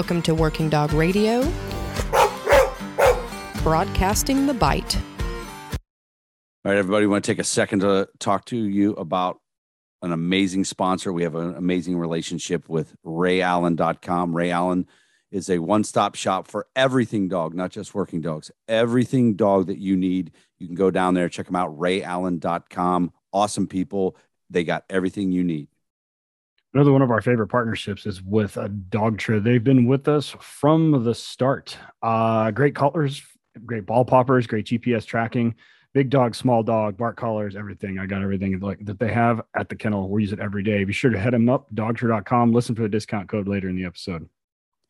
Welcome to Working Dog Radio, broadcasting the bite. All right, everybody, want to take a second to talk to you about an amazing sponsor. We have an amazing relationship with rayallen.com. Ray Allen is a one stop shop for everything dog, not just working dogs. Everything dog that you need, you can go down there, check them out, rayallen.com. Awesome people. They got everything you need. Another one of our favorite partnerships is with a dog Dogtra. They've been with us from the start. Uh, great collars, great ball poppers, great GPS tracking, big dog, small dog, bark collars, everything. I got everything like that they have at the kennel. We use it every day. Be sure to head them up, dogtra.com. Listen for the discount code later in the episode.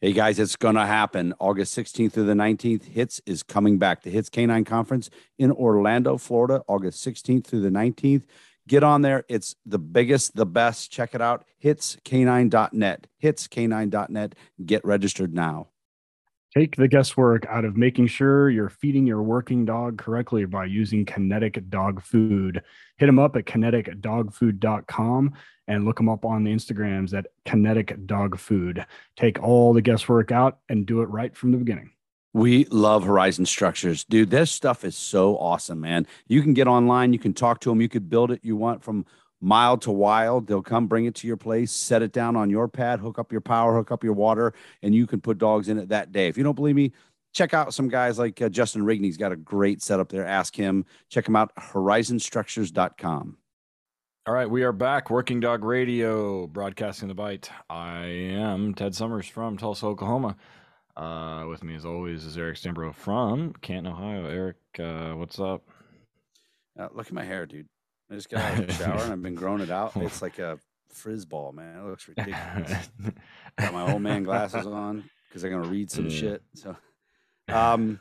Hey guys, it's going to happen. August 16th through the 19th. HITS is coming back. The HITS Canine Conference in Orlando, Florida, August 16th through the 19th. Get on there. It's the biggest, the best. Check it out. Hitscanine.net. Hitscanine.net. Get registered now. Take the guesswork out of making sure you're feeding your working dog correctly by using Kinetic Dog Food. Hit them up at kineticdogfood.com and look them up on the Instagrams at Kinetic Dog Food. Take all the guesswork out and do it right from the beginning. We love Horizon Structures. Dude, this stuff is so awesome, man. You can get online, you can talk to them, you could build it you want from mild to wild. They'll come bring it to your place, set it down on your pad, hook up your power, hook up your water, and you can put dogs in it that day. If you don't believe me, check out some guys like uh, Justin Rigney's He's got a great setup there. Ask him. Check him out, horizonstructures.com. All right, we are back. Working Dog Radio, broadcasting the bite. I am Ted Summers from Tulsa, Oklahoma. Uh, with me, as always, is Eric Stambro from Canton, Ohio. Eric, uh, what's up? Uh, look at my hair, dude. I just got out of the shower and I've been growing it out. It's like a frizz ball, man. It looks ridiculous. got my old man glasses on because I'm gonna read some shit. So, um,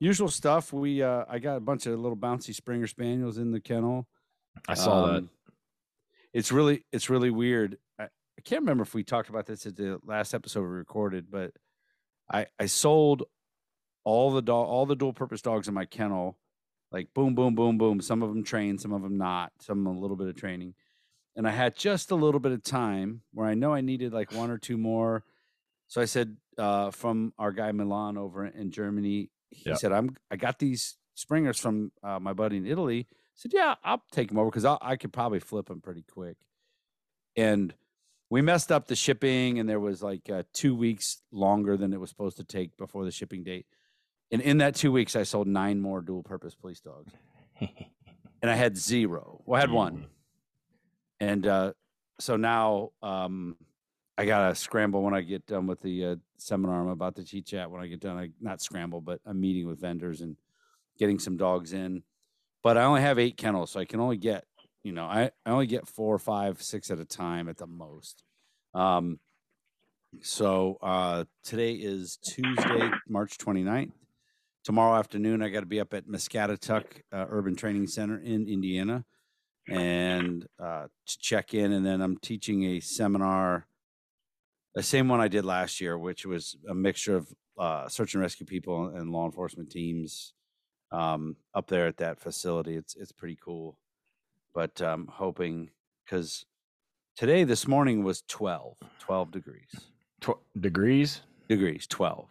usual stuff. We uh, I got a bunch of little bouncy Springer Spaniels in the kennel. I saw um, that. It's really it's really weird. I, I can't remember if we talked about this at the last episode we recorded, but I I sold all the dog all the dual purpose dogs in my kennel, like boom boom boom boom. Some of them trained, some of them not. Some a little bit of training, and I had just a little bit of time where I know I needed like one or two more. So I said uh, from our guy Milan over in Germany, he yep. said I'm I got these springers from uh, my buddy in Italy. I said yeah, I'll take them over because I could probably flip them pretty quick, and we messed up the shipping and there was like uh, two weeks longer than it was supposed to take before the shipping date. And in that two weeks i sold nine more dual purpose police dogs. And i had zero. Well i had one. And uh, so now um, i gotta scramble when i get done with the uh, seminar. I'm about to teach at when i get done. I not scramble but i'm meeting with vendors and getting some dogs in. But i only have eight kennels so i can only get you know, I, I only get four, five, six at a time at the most. Um, so uh, today is Tuesday, March 29th. Tomorrow afternoon, I got to be up at Muscatatuck uh, Urban Training Center in Indiana and uh, to check in. And then I'm teaching a seminar, the same one I did last year, which was a mixture of uh, search and rescue people and law enforcement teams um, up there at that facility. It's it's pretty cool but um, hoping because today this morning was 12 12 degrees. Tw- degrees? Degrees 12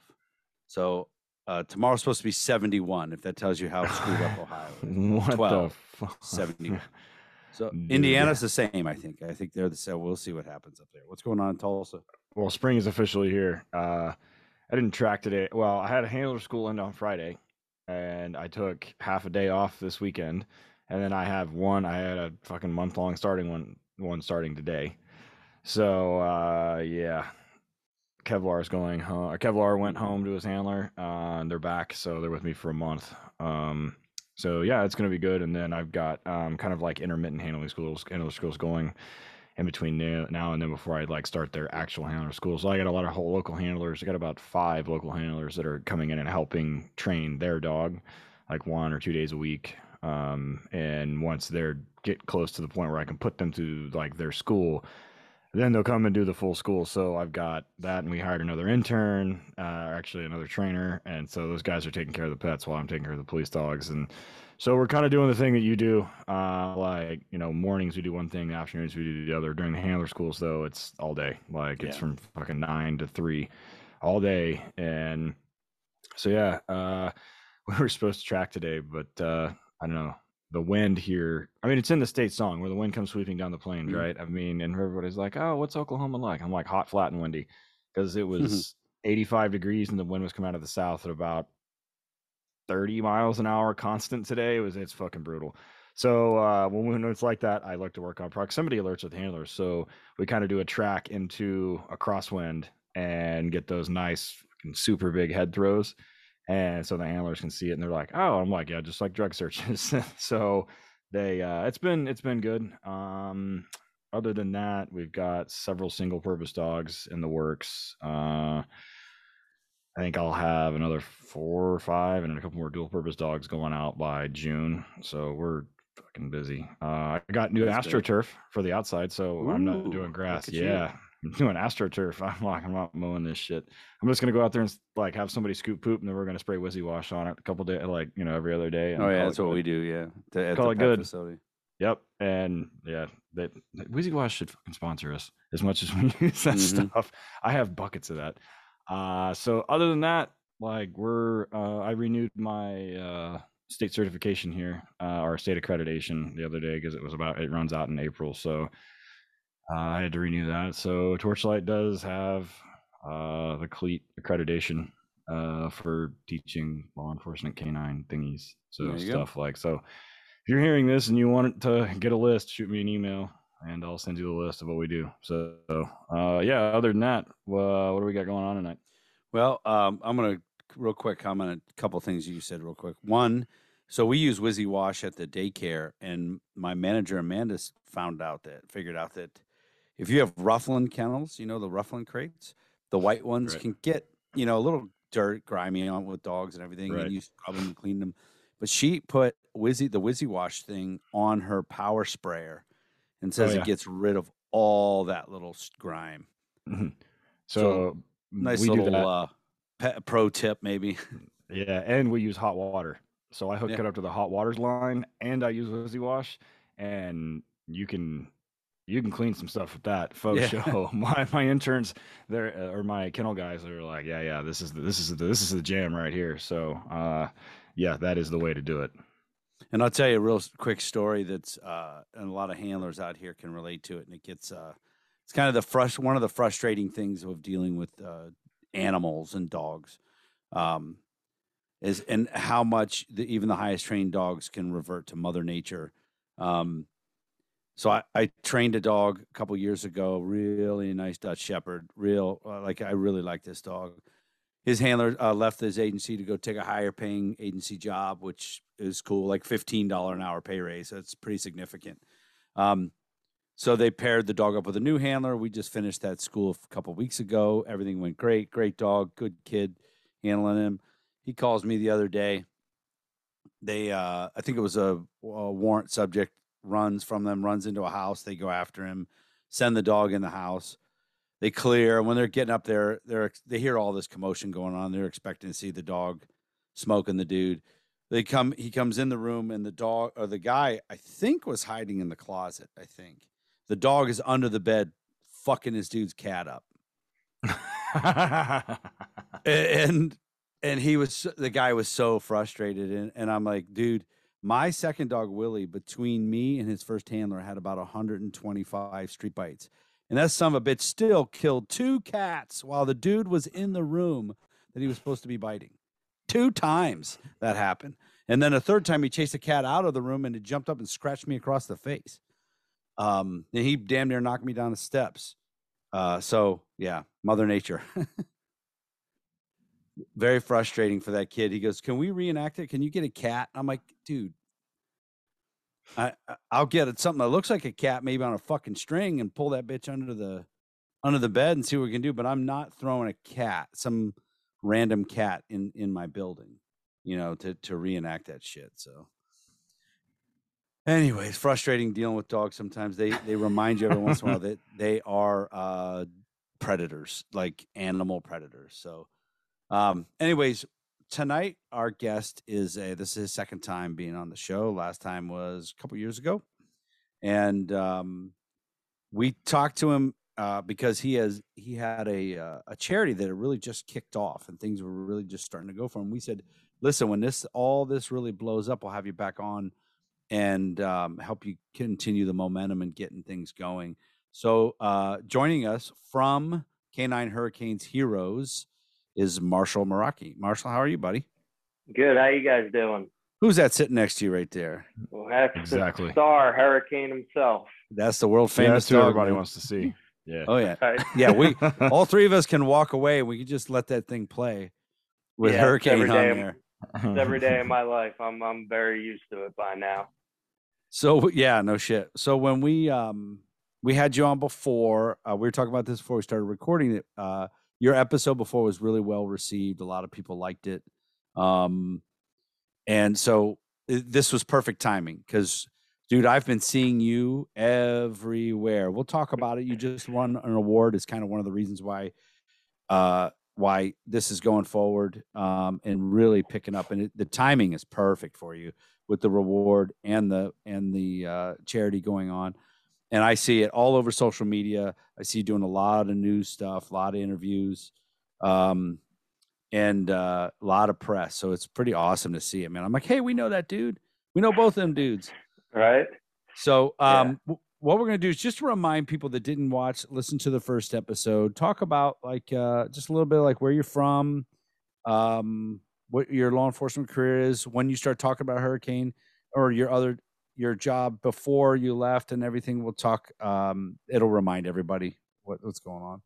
so uh, tomorrow's supposed to be 71 if that tells you how screwed up ohio is. what 12 the fuck? 71 so Dude. indiana's the same i think. I think they're the same we'll see what happens up there. What's going on in tulsa? Well spring is officially here. Uh, i didn't track today well i had a handler school end on friday and i took half a day off this weekend and then I have one. I had a fucking month long starting one, one starting today. So uh, yeah, is going home. Kevlar went home to his handler, uh, and they're back, so they're with me for a month. Um, so yeah, it's gonna be good. And then I've got um, kind of like intermittent handling schools, handler schools going in between now and then before I like start their actual handler school. So I got a lot of whole local handlers. I got about five local handlers that are coming in and helping train their dog, like one or two days a week. Um, and once they're get close to the point where I can put them to like their school, then they'll come and do the full school. So I've got that, and we hired another intern, uh, actually another trainer, and so those guys are taking care of the pets while I'm taking care of the police dogs, and so we're kind of doing the thing that you do. Uh, like you know, mornings we do one thing, afternoons we do the other. During the handler schools, though, it's all day. Like it's yeah. from fucking nine to three all day. And so yeah, uh, we were supposed to track today, but uh, I don't know the wind here. I mean, it's in the state song where the wind comes sweeping down the plains, Mhm. right? I mean, and everybody's like, "Oh, what's Oklahoma like?" I'm like, "Hot, flat, and windy," because it was 85 degrees and the wind was coming out of the south at about 30 miles an hour constant today. It was it's fucking brutal. So uh, when it's like that, I like to work on proximity alerts with handlers. So we kind of do a track into a crosswind and get those nice super big head throws, and so the handlers can see it and they're like, "Oh," I'm like, "Yeah, just like drug searches." so they uh, it's been it's been good. Um, other than that, we've got several single purpose dogs in the works. Uh, I think I'll have another four or five and a couple more dual purpose dogs going out by June. So we're fucking busy. Uh, I got new That's. AstroTurf for the outside, so I'm not doing grass. yeah you. I'm doing AstroTurf. I'm like, I'm not mowing this shit. I'm just gonna go out there and like have somebody scoop poop, and then we're gonna spray Wysiwash on it a couple days, like you know, every other day. Oh yeah, that's what good. we do. Yeah, to, at Call the it good. facility. Yep, and yeah, that, that Wysiwash should fucking sponsor us as much as we use that Mhm. stuff. I have buckets of that. Uh, so other than that, like we're, uh, I renewed my uh, state certification here, uh, or state accreditation the other day because it was about it runs out in April, so uh, I had to renew that. So Torchlight does have uh, the CLEET accreditation uh, for teaching law enforcement canine thingies. So you go. stuff like so if you're hearing this and you want to get a list, shoot me an email and I'll send you the list of what we do. So, uh, yeah, other than that, uh, what do we got going on tonight? Well, um, I'm gonna real quick comment a couple things you said real quick. One, so we use Wysiwash at the daycare, and my manager Amanda found out that figured out that if you have Ruff Land kennels, you know the Ruff Land crates, the white ones Right. can get you know a little dirt, grimy on with dogs and everything, Right. and you scrub them and clean them. But she put Wizzy the Wysiwash thing on her power sprayer, and says Oh, yeah. it gets rid of all that little grime. Mhm. So, So, Nice we little uh, pe- pro tip, maybe. yeah, and we use hot water. So I hook Yeah. it up to the hot waters line, and I use Wysiwash, and you can you can clean some stuff with that. Faux Yeah. show. My my interns, there uh, or my kennel guys are like, yeah, yeah, this is the, this is the, this is the jam right here. So, uh, yeah, that is the way to do it. And I'll tell you a real quick story that's uh, and a lot of handlers out here can relate to it, and it gets uh, it's kind of the frust- one of the frustrating things of dealing with uh, animals and dogs, um, is and how much the, even the highest trained dogs can revert to Mother Nature. Um, so I, I trained a dog a couple years ago, really nice Dutch Shepherd, real uh, like I really like this dog. His handler uh, left his agency to go take a higher paying agency job, which is cool, like fifteen dollar an hour pay raise. So it's pretty significant. Um, so they paired the dog up with a new handler. We just finished that school a couple weeks ago. Everything went great. Great dog, good kid, handling him. He calls me the other day. They, uh, I think it was a, a warrant subject runs from them, runs into a house. They go after him, send the dog in the house. They clear. When they're getting up there, they're they hear all this commotion going on. They're expecting to see the dog smoking the dude. They come. He comes in the room, and the dog or the guy I think was hiding in the closet. I think the dog is under the bed, fucking his dude's cat up. And and he was the guy was so frustrated and, and i'm like dude my second dog willie between me and his first handler had about 125 street bites. And that son of a bitch still killed two cats while the dude was in the room that he was supposed to be biting. Two times that happened. And then a third time he chased a cat out of the room and it jumped up and scratched me across the face. Um and he damn near knocked me down the steps. Uh so yeah mother nature very frustrating for that kid. He goes, "Can we reenact it? Can you get a cat?" I'm like, "Dude, I I'll get it something that looks like a cat, maybe on a fucking string, and pull that bitch under the under the bed and see what we can do. But I'm not throwing a cat, some random cat in in my building, you know, to to reenact that shit. So." Anyways, frustrating dealing with dogs. Sometimes they they remind you every once in a while that they are uh, predators, like animal predators. So, um, anyways, tonight our guest is a this is his second time being on the show. Last time was a couple years ago, and um, we talked to him uh, because he has he had a uh, a charity that really just kicked off and things were really just starting to go for him. We said, listen, when this all this really blows up, we'll have you back on and um, help you continue the momentum and getting things going. So uh, joining us from Canine Hurricanes Heroes is Marshall Mereaux. Marshall, how are you, buddy? Good. How you guys doing? Who's that sitting next to you right there? Well, that's Exactly. the star Hurricane himself. That's the world Yeah, famous that's who dog, everybody man. wants to see. Yeah. Oh yeah, Right? yeah. We all three of us can walk away. We can just let that thing play with Yeah, Hurricane every on there. It's every day of my life. I'm I'm very used to it by now. So yeah, no shit. So when we um we had you on before, uh, we were talking about this before we started recording it. Uh, your episode before was really well received. A lot of people liked it, um, and so i- this was perfect timing because, dude, I've been seeing you everywhere. We'll talk about it. You just won an award. Is kind of one of the reasons why, uh, why this is going forward um, and really picking up. And it, the timing is perfect for you with the reward and the and the uh, charity going on. And I see it all over social media. I see you doing a lot of news stuff, a lot of interviews, um, and uh, a lot of press. So it's pretty awesome to see it, man. I'm like, hey, we know that dude. We know both of them dudes. Right? So, um, w- what we're gonna do is just to remind people that didn't watch, listen to the first episode. Talk about like uh, just a little bit like where you're from, um, what your law enforcement career is, when you start talking about hurricane, or your other your job before you left, and everything. We'll talk. Um, it'll remind everybody what, what's going on.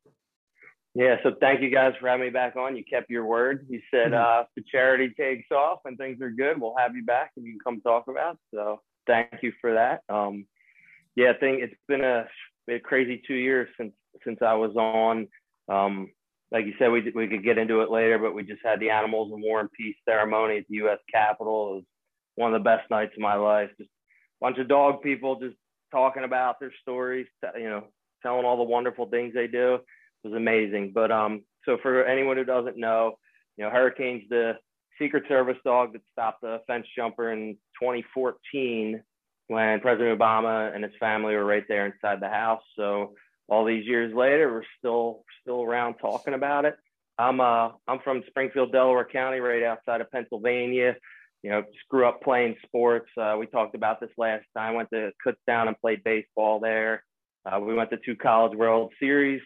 Yeah. So thank you guys for having me back on. You kept your word. You said Mhm. uh, if the charity takes off and things are good, we'll have you back and you can come talk about. So thank you for that. Um, yeah, I think it's been a, a crazy two years since since I was on. Um, like you said, we we could get into it later, but we just had the Animals in War and Peace ceremony at the U.S. Capitol. It was one of the best nights of my life. Just bunch of dog people just talking about their stories, you know, telling all the wonderful things they do. It was amazing. But um, so for anyone who doesn't know, you know, Hurricane's the Secret Service dog that stopped the fence jumper in 2014 when President Obama and his family were right there inside the house. So all these years later, we're still still around talking about it. I'm uh I'm from Springfield, Delaware County, right outside of Pennsylvania. You know, grew up playing sports. Uh, we talked about this last time. Went to Kutztown and played baseball there. Uh, we went to two College World Series.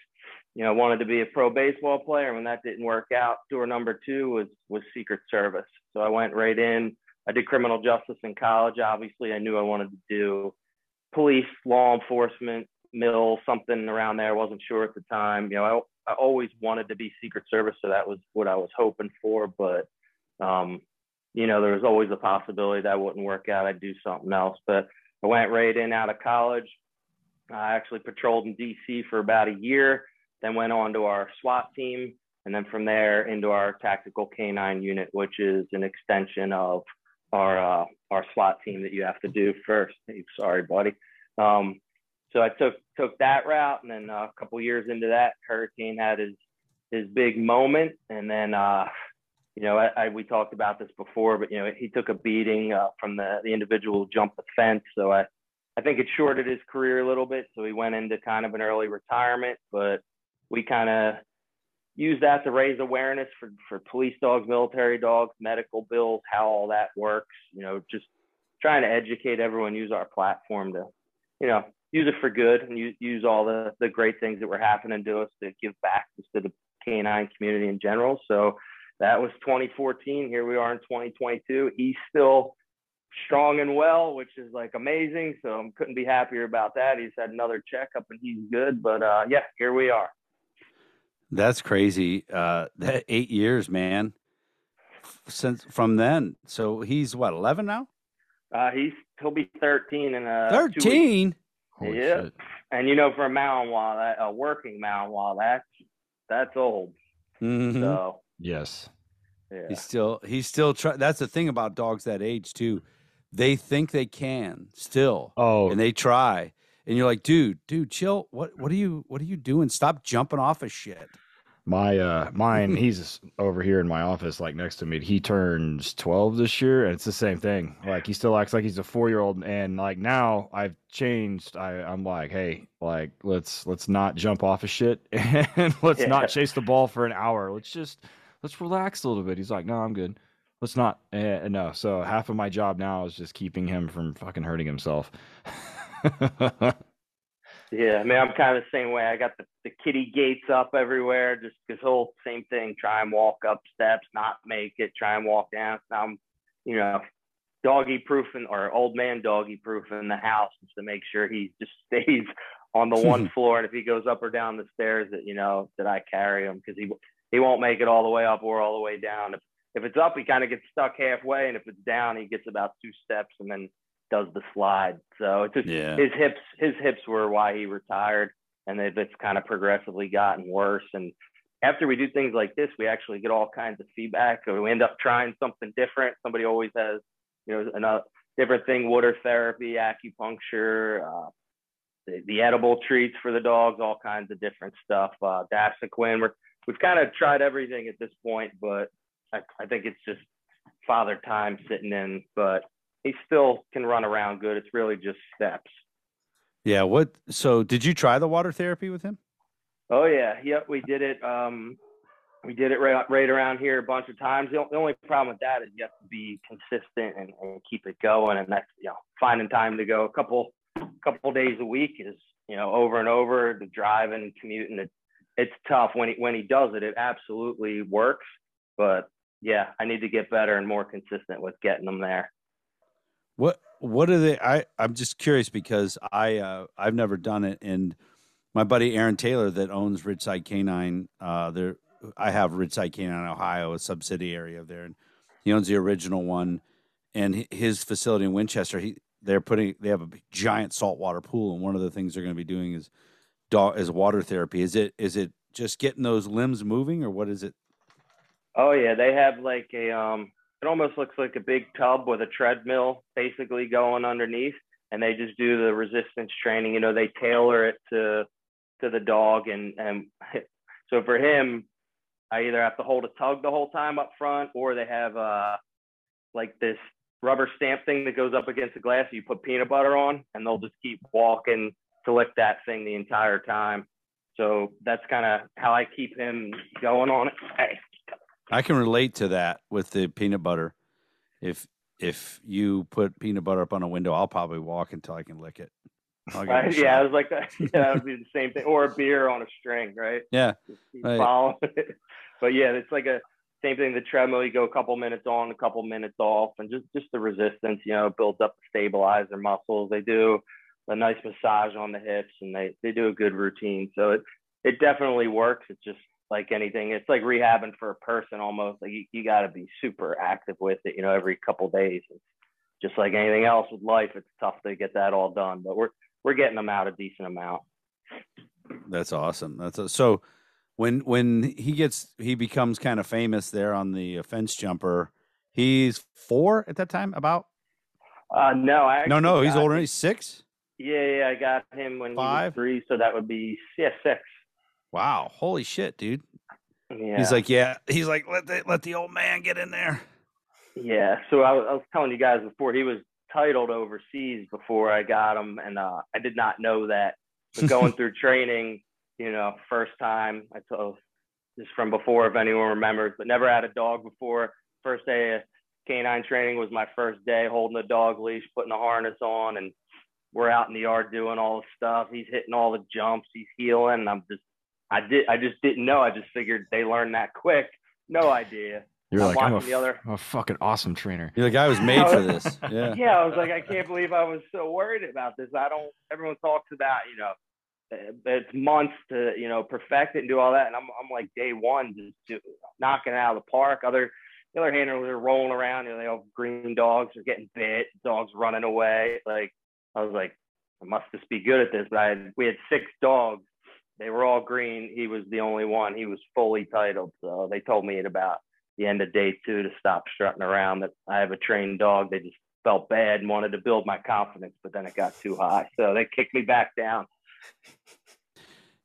You know, wanted to be a pro baseball player. When that didn't work out, tour number two was was Secret Service. So I went right in. I did criminal justice in college. Obviously, I knew I wanted to do police, law enforcement, mill, something around there. I wasn't sure at the time. You know, I, I always wanted to be Secret Service, so that was what I was hoping for. But, um, you know, there was always a possibility that wouldn't work out. I'd do something else. But I went right in out of college. I actually patrolled in DC for about a year, then went on to our SWAT team, and then from there into our tactical canine unit, which is an extension of our uh, our SWAT team that you have to do first. Sorry, buddy. Um, so I took took that route, and then uh, a couple years into that, Hurricane had his his big moment, and then uh, you know I, I, we talked about this before, but you know he took a beating uh, from the the individual jumped the fence. So I I think it shorted his career a little bit. So he went into kind of an early retirement, but we kind of use that to raise awareness for, for police dogs, military dogs, medical bills, how all that works. You know, just trying to educate everyone, use our platform to, you know, use it for good and use, use all the, the great things that were happening to us to give back just to the canine community in general. So that was 2014. Here we are in 2022. He's still strong and well, which is like amazing. So I couldn't be happier about that. He's had another checkup and he's good. But uh, yeah, here we are. That's crazy. Uh, that eight years, man. Since from then, so he's what eleven now? Uh, he's he'll be 13 in a. Thirteen. Yeah. shit. And you know, for a Malinois, that a working Malinois, that's that's old. Mhm. So Yes. yeah, He's still he's still try. That's the thing about dogs that age too. They think they can still, Oh, and they try. And you're like, dude, dude, chill. What what are you what are you doing? Stop jumping off of shit. My uh mine, he's over here in my office, like next to me. He turns twelve this year, and it's the same thing. Like he still acts like he's a four year old, and like now I've changed. I I'm like, hey, like let's let's not jump off of shit, and let's Yeah. not chase the ball for an hour. Let's just let's relax a little bit. He's like, no, I'm good. Let's not. Uh, no. So half of my job now is just keeping him from fucking hurting himself. Yeah, I mean, I'm kind of the same way. I got the, the kitty gates up everywhere, just this whole same thing. Try and walk up steps, not make it. Try and walk down. So I'm, you know, doggy proofing or old man doggy proofing the house just to make sure he just stays on the one floor. And if he goes up or down the stairs, that you know that I carry him because he he won't make it all the way up or all the way down. If if it's up, he kind of gets stuck halfway, and if it's down, he gets about two steps and then does the slide. So it's just Yeah. his hips his hips were why he retired and it's kind of progressively gotten worse and after we do things like this we actually get all kinds of feedback we end up trying something different somebody always has you know another different thing water therapy acupuncture uh, the, the edible treats for the dogs all kinds of different stuff uh Dasuquin we're, we've kind of tried everything at this point but I, I think it's just father time sitting in but he still can run around good. It's really just steps. Yeah. What? So, did you try the water therapy with him? Oh yeah, yep. We did it. Um, we did it right, right around here a bunch of times. The, only problem with that is you have to be consistent and, and keep it going. And that's you know finding time to go a couple couple days a week is you know over and over. The driving, and commuting, it, it's tough. When he when he does it, it absolutely works. But yeah, I need to get better and more consistent with getting them there. What what are they? I I'm just curious because I uh, I've never done it, and my buddy Aaron Taylor that owns Ridgeside Canine, uh, there I have Ridgeside Canine Ohio, a subsidiary of there, and he owns the original one, and his facility in Winchester, he they're putting they have a giant saltwater pool, and one of the things they're going to be doing is dog is water therapy. Is it is it just getting those limbs moving, or what is it? Oh yeah, they have like a um it almost looks like a big tub with a treadmill basically going underneath and they just do the resistance training, you know, they tailor it to to the dog and and so for him I either have to hold a tug the whole time up front or they have uh like this rubber stamp thing that goes up against the glass you put peanut butter on and they'll just keep walking to lick that thing the entire time. So that's kind of how I keep him going on it. Hey, I can relate to that with the peanut butter. If if you put peanut butter up on a window, I'll probably walk until I can lick it. I'll give it a Right, yeah, I was like that. Yeah, that would be the same thing, or a beer on a string, right? yeah. Right. But yeah, it's like a same thing. The treadmill, you go a couple minutes on, a couple minutes off, and just just the resistance, you know, builds up, stabilize their muscles. They do a nice massage on the hips, and they they do a good routine. So it it definitely works. It's just like anything. It's like rehabbing for a person almost. Like you, you got to be super active with it, you know, every couple days. It's just like anything else with life. It's tough to get that all done, but we're we're getting them out a decent amount. That's awesome. That's a, so when when he gets he becomes kind of famous there on the fence jumper. He's four at that time. About Uh, no, I no no he's older. He's six. Yeah, yeah, I got him when he was three, so that would be yeah six. Wow, holy shit, dude. Yeah, He's like yeah. He's like let the let the old man get in there. yeah. So I was, I was telling you guys before he was titled overseas before I got him, and uh, I did not know that. But going through training, you know, first time I told this from before if anyone remembers, but never had a dog before. First day of canine training was my first day holding the dog leash, putting the harness on, and we're out in the yard doing all the stuff. He's hitting all the jumps, he's healing. And I'm just, I did, I just didn't know. I just figured they learned that quick. No idea. You're I'm like, I'm a, the other- f- I'm a fucking awesome trainer. You're the guy was made for this. Yeah. Yeah, I was like, I can't believe I was so worried about this. I don't. Everyone talks about, you know, uh, it's months to, you know, perfect it and do all that, and I'm, I'm like day one, just do, knocking it out of the park. Other, the other handlers are rolling around. You know, they have green dogs are getting bit, dogs running away. Like, I was like, I must just be good at this. But I had, we had six dogs. They were all green. He was the only one. He was fully titled. So they told me at about the end of day two to stop strutting around that I have a trained dog. They just felt bad and wanted to build my confidence, but then it got too high. So they kicked me back down.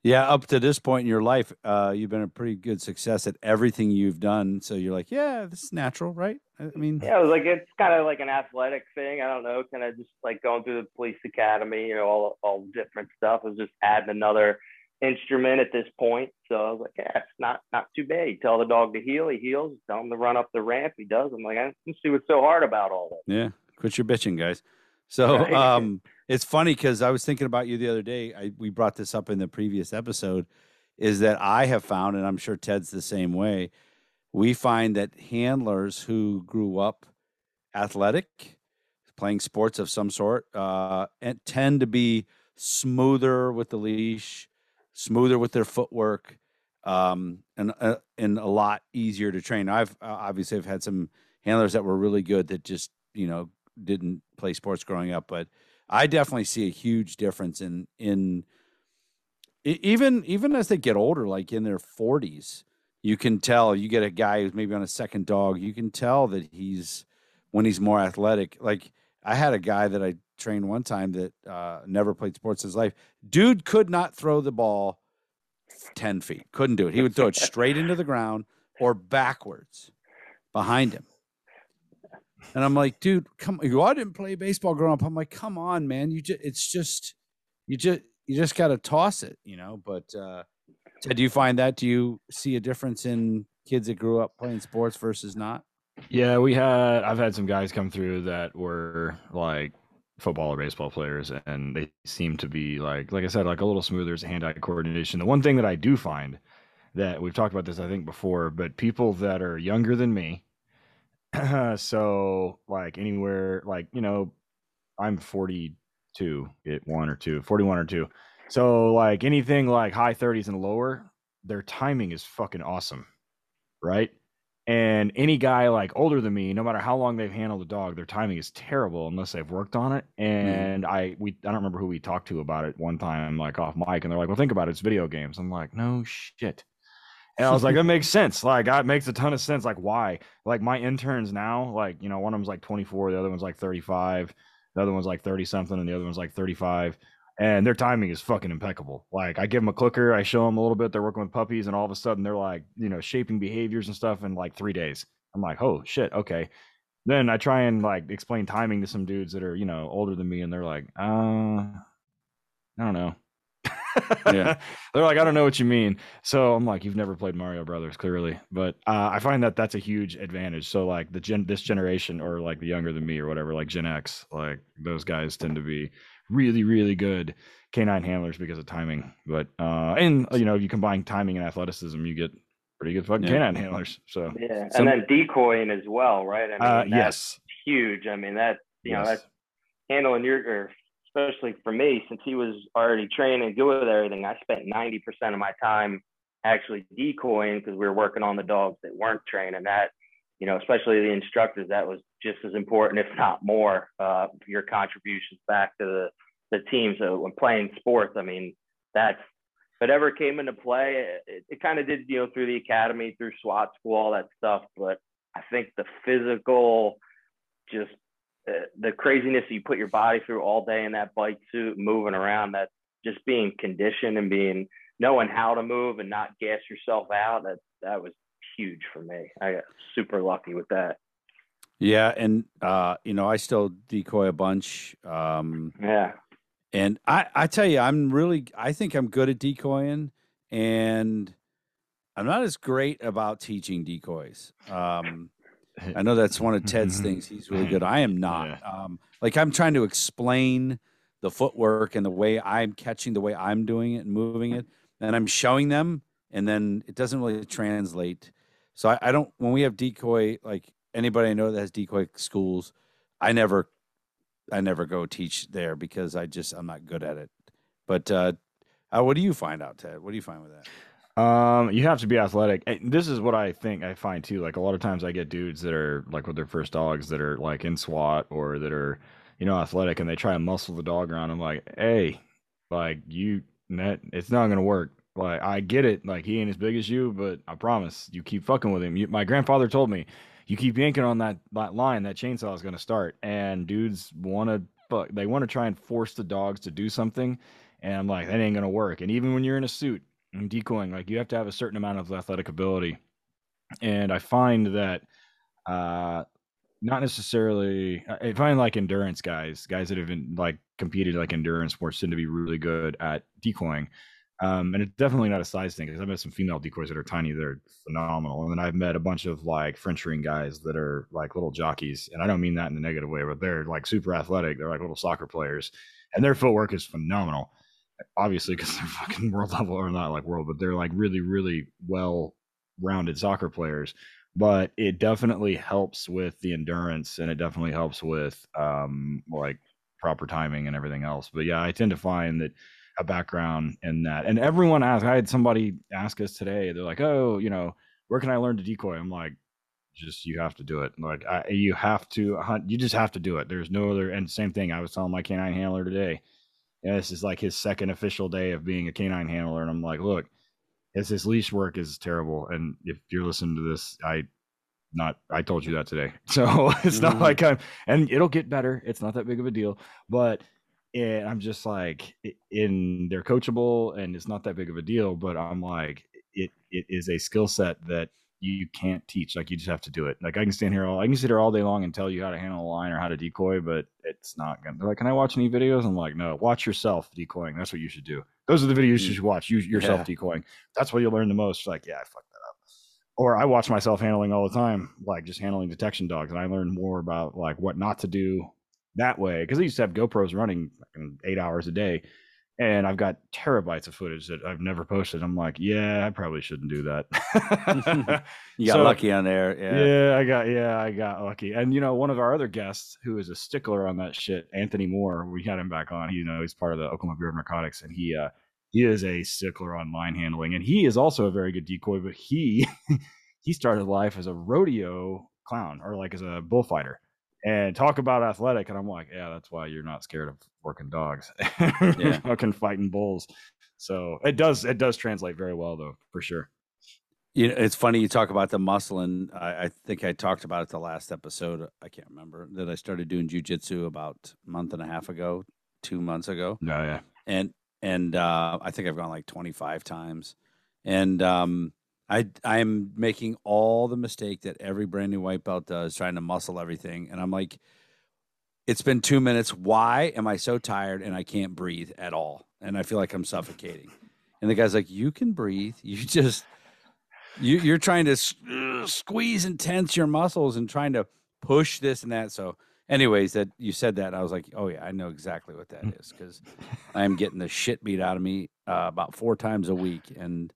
Yeah, up to this point in your life, uh, you've been a pretty good success at everything you've done. So you're like, yeah, this is natural, right? I mean, Yeah, it was like it's kind of like an athletic thing. I don't know, kind of just like going through the police academy, you know, all all different stuff. It was just adding another instrument at this point. So I was like, yeah, it's not not too bad. You tell the dog to heel, he heals. Tell him to run up the ramp, he does. I'm like, I don't see what's so hard about all that. yeah, quit your bitching, guys. So Right. um, it's funny because I was thinking about you the other day. I, we brought this up in the previous episode. Is that I have found, and I'm sure Ted's the same way. We find that handlers who grew up athletic, playing sports of some sort, uh, and tend to be smoother with the leash, smoother with their footwork, um, and uh, and a lot easier to train. I've uh, obviously I've had some handlers that were really good that just you know didn't play sports growing up, but I definitely see a huge difference in in even even as they get older, like in their forties, you can tell. You get a guy who's maybe on a second dog, you can tell that he's when he's more athletic. Like I had a guy that I trained one time that uh, never played sports in his life. Dude could not throw the ball ten feet. Couldn't do it. He would throw it straight into the ground or backwards behind him. And I'm like, dude, come. You I didn't play baseball growing up. I'm like, come on, man. You just, it's just, you just, you just got to toss it, you know. But uh, Ted, do you find that? Do you see a difference in kids that grew up playing sports versus not? Yeah, we had I've had some guys come through that were like football or baseball players and they seem to be like like I said like a little smoother as hand-eye coordination. The one thing that I do find that we've talked about this I think before, but people that are younger than me so like anywhere like, you know, I'm 42 at 1 or 2, 41 or 2. So like anything like high 30s and lower, their timing is fucking awesome. Right? And any guy like older than me, no matter how long they've handled a dog, their timing is terrible unless they've worked on it. Mm-hmm. And I we I don't remember who we talked to about it one time, like off mic, and they're like, "Well, think about it, it's video games." I'm like, "No shit." And I was like, "That makes sense. Like, that makes a ton of sense. Like, why? Like, my interns now, like, you know, one of them's like 24, the other one's like 35, the other one's like 30 something, and the other one's like 35." and their timing is fucking impeccable. Like I give them a clicker, I show them a little bit. They're working with puppies, and all of a sudden they're like, you know, shaping behaviors and stuff in like three days. I'm like, oh shit, okay. Then I try and like explain timing to some dudes that are you know older than me, and they're like, uh, I don't know. Yeah. they're like, I don't know what you mean. So I'm like, you've never played Mario Brothers, clearly. But uh, I find that that's a huge advantage. So like the gen, this generation, or like the younger than me, or whatever, like Gen X, like those guys tend to be really, really good canine handlers because of timing. But uh, and you know, if you combine timing and athleticism, you get pretty good fucking Yeah. canine handlers. So Yeah, Some- and then decoying as well, right? I mean, uh, that's yes, huge. I mean, that you know, Yes. that's handling your, or especially for me, since he was already trained and good with everything. I spent ninety percent of my time actually decoying because we were working on the dogs that weren't trained, and that, you know, especially the instructors, that was just as important, if not more, uh, your contributions back to the the team. So when playing sports, I mean, that's whatever came into play. It, it kind of did, you know, through the academy, through SWAT school, all that stuff. But I think the physical, just the craziness you put your body through all day in that bike suit, moving around, that just being conditioned and being knowing how to move and not gas yourself out. That that was huge for me. I got super lucky with that. Yeah, and uh, you know, I still decoy a bunch. Um, Yeah. and I, I tell you, I'm really, I think I'm good at decoying, and I'm not as great about teaching decoys. Um, I know that's one of Ted's things. He's really good. I am not. Um, like I'm trying to explain the footwork and the way I'm catching, the way I'm doing it and moving it, and I'm showing them, and then it doesn't really translate. So I, I don't. When we have decoy, like anybody I know that has decoy schools, I never, I never go teach there because I just I'm not good at it. But uh, uh, what do you find out, Ted? What do you find with that? Um, you have to be athletic. And This is what I think I find too. Like a lot of times I get dudes that are like with their first dogs that are like in SWAT or that are, you know, athletic and they try and muscle the dog around. I'm like, hey, like you that it's not gonna work. Like I get it, like he ain't as big as you, but I promise you keep fucking with him. You, my grandfather told me, you keep yanking on that, that line, that chainsaw is gonna start. And dudes wanna fuck they wanna try and force the dogs to do something And I'm like, that ain't gonna work. And even when you're in a suit and decoying, like you have to have a certain amount of athletic ability. And I find that uh not necessarily I find like endurance guys, guys that have been like competed like endurance sports tend to be really good at decoying. Um, and it's definitely not a size thing because I've met some female decoys that are tiny that are phenomenal. And then I've met a bunch of like French ring guys that are like little jockeys. And I don't mean that in a negative way, but they're like super athletic. They're like little soccer players and their footwork is phenomenal. Obviously, because they're fucking world level or not like world, but they're like really, really well rounded soccer players. But it definitely helps with the endurance and it definitely helps with um, like proper timing and everything else. But yeah, I tend to find that a background in that. And everyone asks, I had somebody ask us today, they're like, oh, you know, where can I learn to decoy? I'm like, just you have to do it. Like I, you have to hunt. You just have to do it. There's no other. And same thing. I was telling my canine handler today. And this is like his second official day of being a canine handler, and I'm like, look, it's his leash work is terrible. And if you're listening to this, I not I told you that today. So it's mm-hmm. not like I'm and it'll get better. It's not that big of a deal. But and I'm just like in they're coachable and it's not that big of a deal, but I'm like it it is a skill set that you can't teach. Like you just have to do it. Like I can stand here all I can sit here all day long and tell you how to handle a line or how to decoy, but it's not gonna. They're like, can I watch any videos? I'm like, no. Watch yourself decoying. That's what you should do. Those are the videos you mm. should watch. You yourself yeah. decoying. That's what you'll learn the most. Like, yeah, I fucked that up. Or I watch myself handling all the time, like just handling detection dogs, and I learn more about like what not to do that way because I used to have GoPros running eight hours a day and I've got terabytes of footage that I've never posted. I'm like, yeah, I probably shouldn't do that. you got so, lucky on there. Yeah. yeah, I got yeah, I got lucky. And you know, one of our other guests who is a stickler on that shit, Anthony Moore, we had him back on. He, you know, he's part of the Oklahoma Bureau of Narcotics, and he uh he is a stickler on line handling, and he is also a very good decoy. But he he started life as a rodeo clown or like as a bullfighter and talk about athletic. And I'm like, yeah, that's why you're not scared of working dogs, yeah, fucking fighting bulls. So it does it does translate very well though, for sure. You know, it's funny you talk about the muscle, and I, I think I talked about it the last episode. I can't remember that I started doing jujitsu about a month and a half ago, two months ago. No, oh, yeah, and and uh, I think I've gone like 25 times, and um, I I am making all the mistake that every brand new white belt does, trying to muscle everything, and I'm like, it's been two minutes. Why am I so tired and I can't breathe at all? And I feel like I'm suffocating. And the guy's like, you can breathe. You just you you're trying to uh, squeeze and tense your muscles and trying to push this and that. So, anyways, that you said that, I was like, oh yeah, I know exactly what that is because I'm getting the shit beat out of me uh, about four times a week and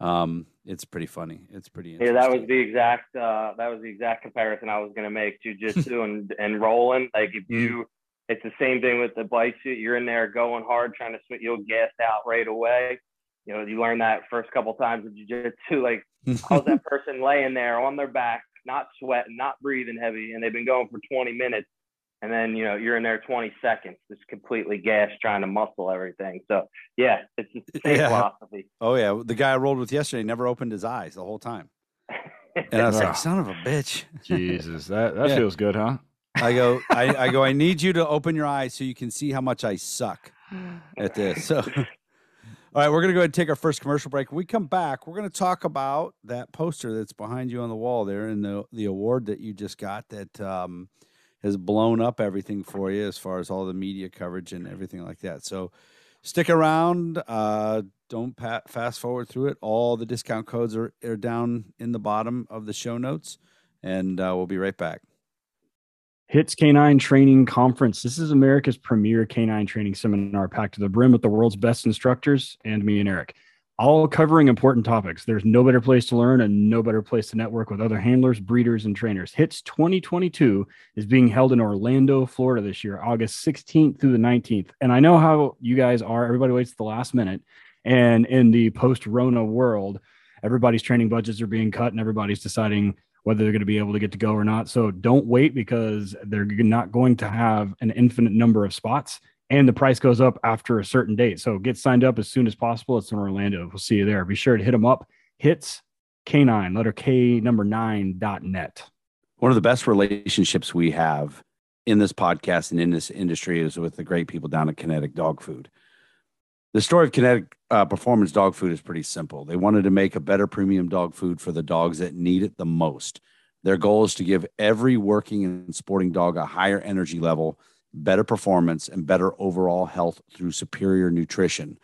um, it's pretty funny. It's pretty. Yeah, that was the exact. Uh, that was the exact comparison I was going to make. Jujitsu and and rolling. Like if mm. you, it's the same thing with the bike suit. You're in there going hard, trying to swim. You'll gas out right away. You know, you learn that first couple times of jujitsu. Like, how's that person laying there on their back, not sweating, not breathing heavy, and they've been going for 20 minutes and then you know you're in there 20 seconds just completely gassed trying to muscle everything. So yeah it's the same yeah. philosophy. Oh yeah. The guy i rolled with yesterday never opened his eyes the whole time. And i was like son of a bitch. Jesus that, that yeah. feels good huh? I go I, I go i need you to open your eyes so you can see how much i suck at this. So all right, we're going to go ahead and take our first commercial break. When we come back, we're going to talk about that poster that's behind you on the wall there and the the award that you just got that um, has blown up everything for you as far as all the media coverage and everything like that. So stick around. Uh, don't pat, fast forward through it. All the discount codes are, are down in the bottom of the show notes, and uh, we'll be right back. HITS Canine Training Conference. This is America's premier canine training seminar packed to the brim with the world's best instructors and me and Eric all covering important topics. There's no better place to learn and no better place to network with other handlers, breeders, and trainers. HITS 2022 is being held in Orlando, Florida this year, August 16th through the 19th. And I know how you guys are. Everybody waits the last minute. And in the post Rona world, everybody's training budgets are being cut and everybody's deciding whether they're going to be able to get to go or not. So don't wait because they're not going to have an infinite number of spots and the price goes up after a certain date. So get signed up as soon as possible. It's in Orlando. We'll see you there. Be sure to hit them up. Hits K9, letter K number nine dot net. One of the best relationships we have in this podcast and in this industry is with the great people down at Kinetic Dog Food. the story of Kinetic uh, Performance Dog Food is pretty simple. They wanted to make a better premium dog food for the dogs that need it the most. Their goal is to give every working and sporting dog a higher energy level, better performance, and better overall health through superior nutrition.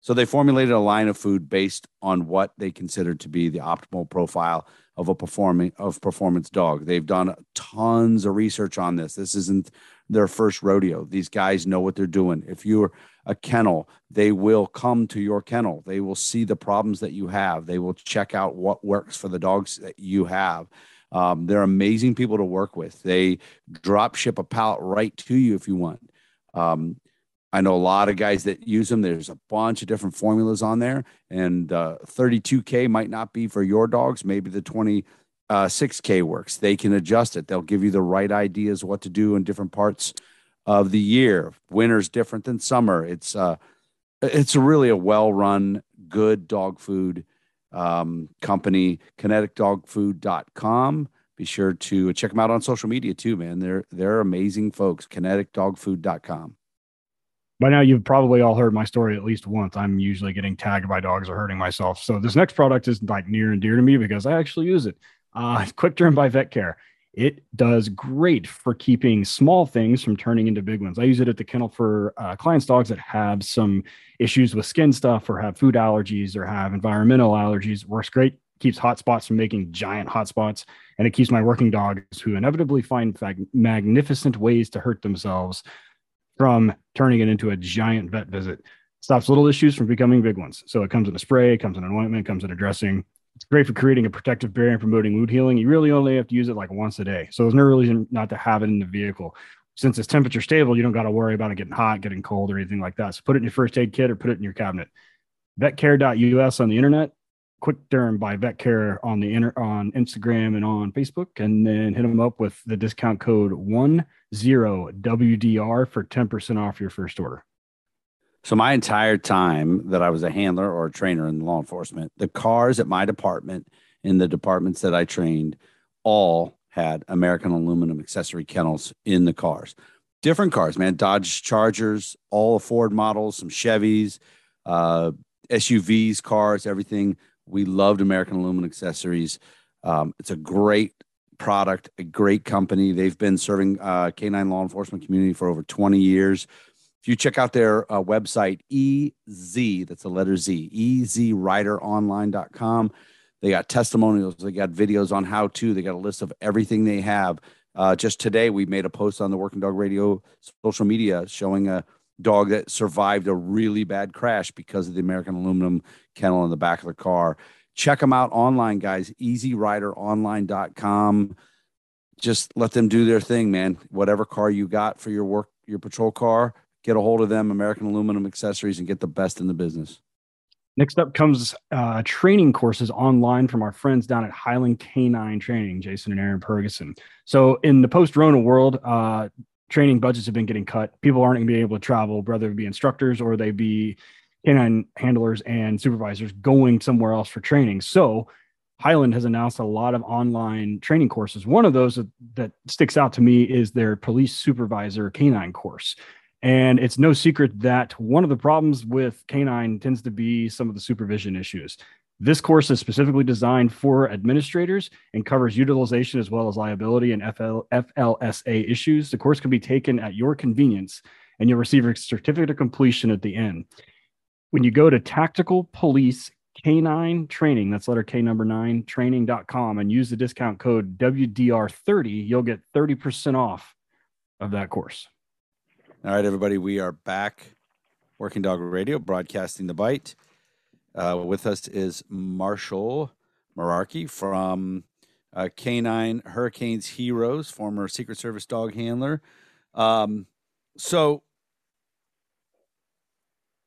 So they formulated a line of food based on what they considered to be the optimal profile of a performing of performance dog. They've done tons of research on this. This isn't their first rodeo. These guys know what they're doing. If you're a kennel, they will come to your kennel. They will see the problems that you have. They will check out what works for the dogs that you have. Um, they're amazing people to work with. They drop ship a pallet right to you if you want. Um, I know a lot of guys that use them. There's a bunch of different formulas on there, and uh, 32K might not be for your dogs. Maybe the 26K uh, works. They can adjust it. They'll give you the right ideas what to do in different parts of the year. Winter's different than summer. It's uh, it's really a well-run, good dog food um, company. KineticDogFood.com. Be sure to check them out on social media too, man. They're they're amazing folks. KineticDogFood.com. By now, you've probably all heard my story at least once. I'm usually getting tagged by dogs or hurting myself. So this next product is like near and dear to me because I actually use it. Uh, Quick Derm by Vet Care. It does great for keeping small things from turning into big ones. I use it at the kennel for uh, clients' dogs that have some issues with skin stuff or have food allergies or have environmental allergies. Works great, keeps hot spots from making giant hot spots, and it keeps my working dogs who inevitably find magnificent ways to hurt themselves from turning it into a giant vet visit. Stops little issues from becoming big ones. So it comes in a spray, it comes in an ointment, comes in a dressing. It's great for creating a protective barrier and promoting wound healing. You really only have to use it like once a day. So there's no reason not to have it in the vehicle. Since it's temperature stable, you don't got to worry about it getting hot, getting cold, or anything like that. So put it in your first aid kit or put it in your cabinet. Vetcare.us on the internet, Quick Derm by Vetcare on the inter- on Instagram and on Facebook, and then hit them up with the discount code one zero WDR for ten percent off your first order. So my entire time that I was a handler or a trainer in law enforcement, the cars at my department in the departments that I trained all had American aluminum accessory kennels in the cars. Different cars, man. Dodge Chargers, all Ford models, some Chevys, uh, SUVs, cars, everything. We loved American aluminum accessories. Um, it's a great product, a great company. They've been serving uh, canine law enforcement community for over 20 years. You check out their uh, website, EZ, that's the letter Z, ezrideronline.com, they got testimonials, they got videos on how to, they got a list of everything they have. Uh, just today, we made a post on the Working Dog Radio social media showing a dog that survived a really bad crash because of the American aluminum kennel in the back of the car. Check them out online, guys. EZRiderOnline.com. Just let them do their thing, man. Whatever car you got for your work, your patrol car, get a hold of them, American Aluminum Accessories, and get the best in the business. Next up comes uh, training courses online from our friends down at Highland Canine Training, Jason and Aaron Purgason. So, in the post Rona world, uh, training budgets have been getting cut. People aren't going to be able to travel, whether it be instructors or they be canine handlers and supervisors going somewhere else for training. So, Highland has announced a lot of online training courses. One of those that, that sticks out to me is their police supervisor canine course. And it's no secret that one of the problems with canine tends to be some of the supervision issues. This course is specifically designed for administrators and covers utilization as well as liability and FL, FLSA issues. The course can be taken at your convenience and you'll receive a certificate of completion at the end. When you go to Tactical Police Canine Training, that's letter K number nine, training.com, and use the discount code WDR30, you'll get 30% off of that course. All right, everybody, we are back. Working Dog Radio, broadcasting the bite. Uh, with us is Marshall Mirarchi from uh, Canine Hurricanes Heroes, former Secret Service dog handler. Um, so,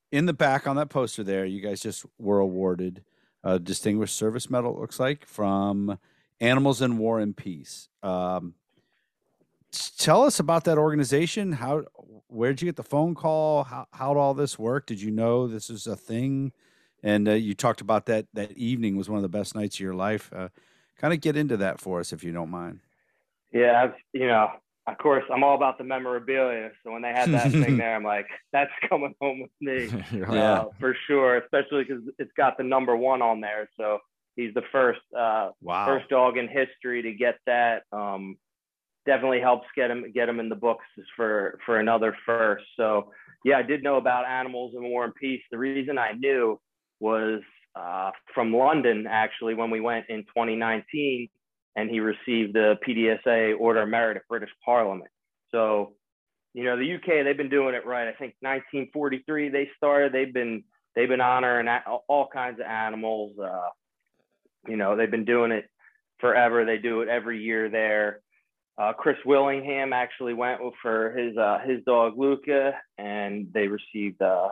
in the back on that poster there, you guys just were awarded a Distinguished Service Medal, looks like, from Animals in War and Peace. Um, tell us about that organization. How, where'd you get the phone call? How, how'd all this work? Did you know this is a thing? And uh, you talked about that that evening was one of the best nights of your life. Uh, kind of get into that for us if you don't mind. Yeah, I've, you know, of course, I'm all about the memorabilia. So when they had that thing there, I'm like, that's coming home with me Yeah. uh, for sure. Especially because it's got the number one on there. So he's the first uh, Wow. first dog in history to get that. Um, definitely helps get him get him in the books for for another first. So yeah, I did know about animals and War and Peace. The reason I knew was uh, from London actually when we went in 2019, and he received the PDSA Order of Merit at British Parliament. So you know the UK they've been doing it right. I think 1943 they started. They've been they've been honoring all kinds of animals. Uh, you know they've been doing it forever. They do it every year there. Uh, Chris Willingham actually went for his uh, his dog Lucca, and they received uh,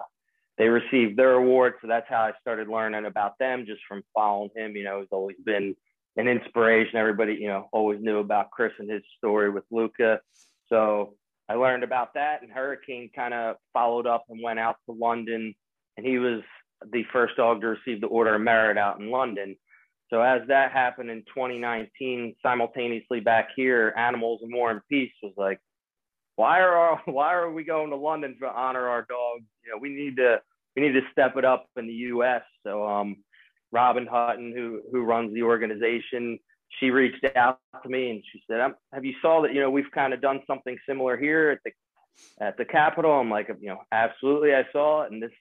they received their award. So that's how I started learning about them, just from following him. You know, he's always been an inspiration. Everybody, you know, always knew about Chris and his story with Lucca. So I learned about that, and Hurricane kind of followed up and went out to London, and he was the first dog to receive the Order of Merit out in London. So as that happened in 2019, simultaneously back here, Animals in War and Peace was like, why are our, why are we going to London to honor our dogs? You know, we need to we need to step it up in the U.S. So um, Robin Hutton, who who runs the organization, she reached out to me and she said, "Have you saw that? You know, we've kind of done something similar here at the at the Capitol." I'm like, you know, absolutely, I saw it, and this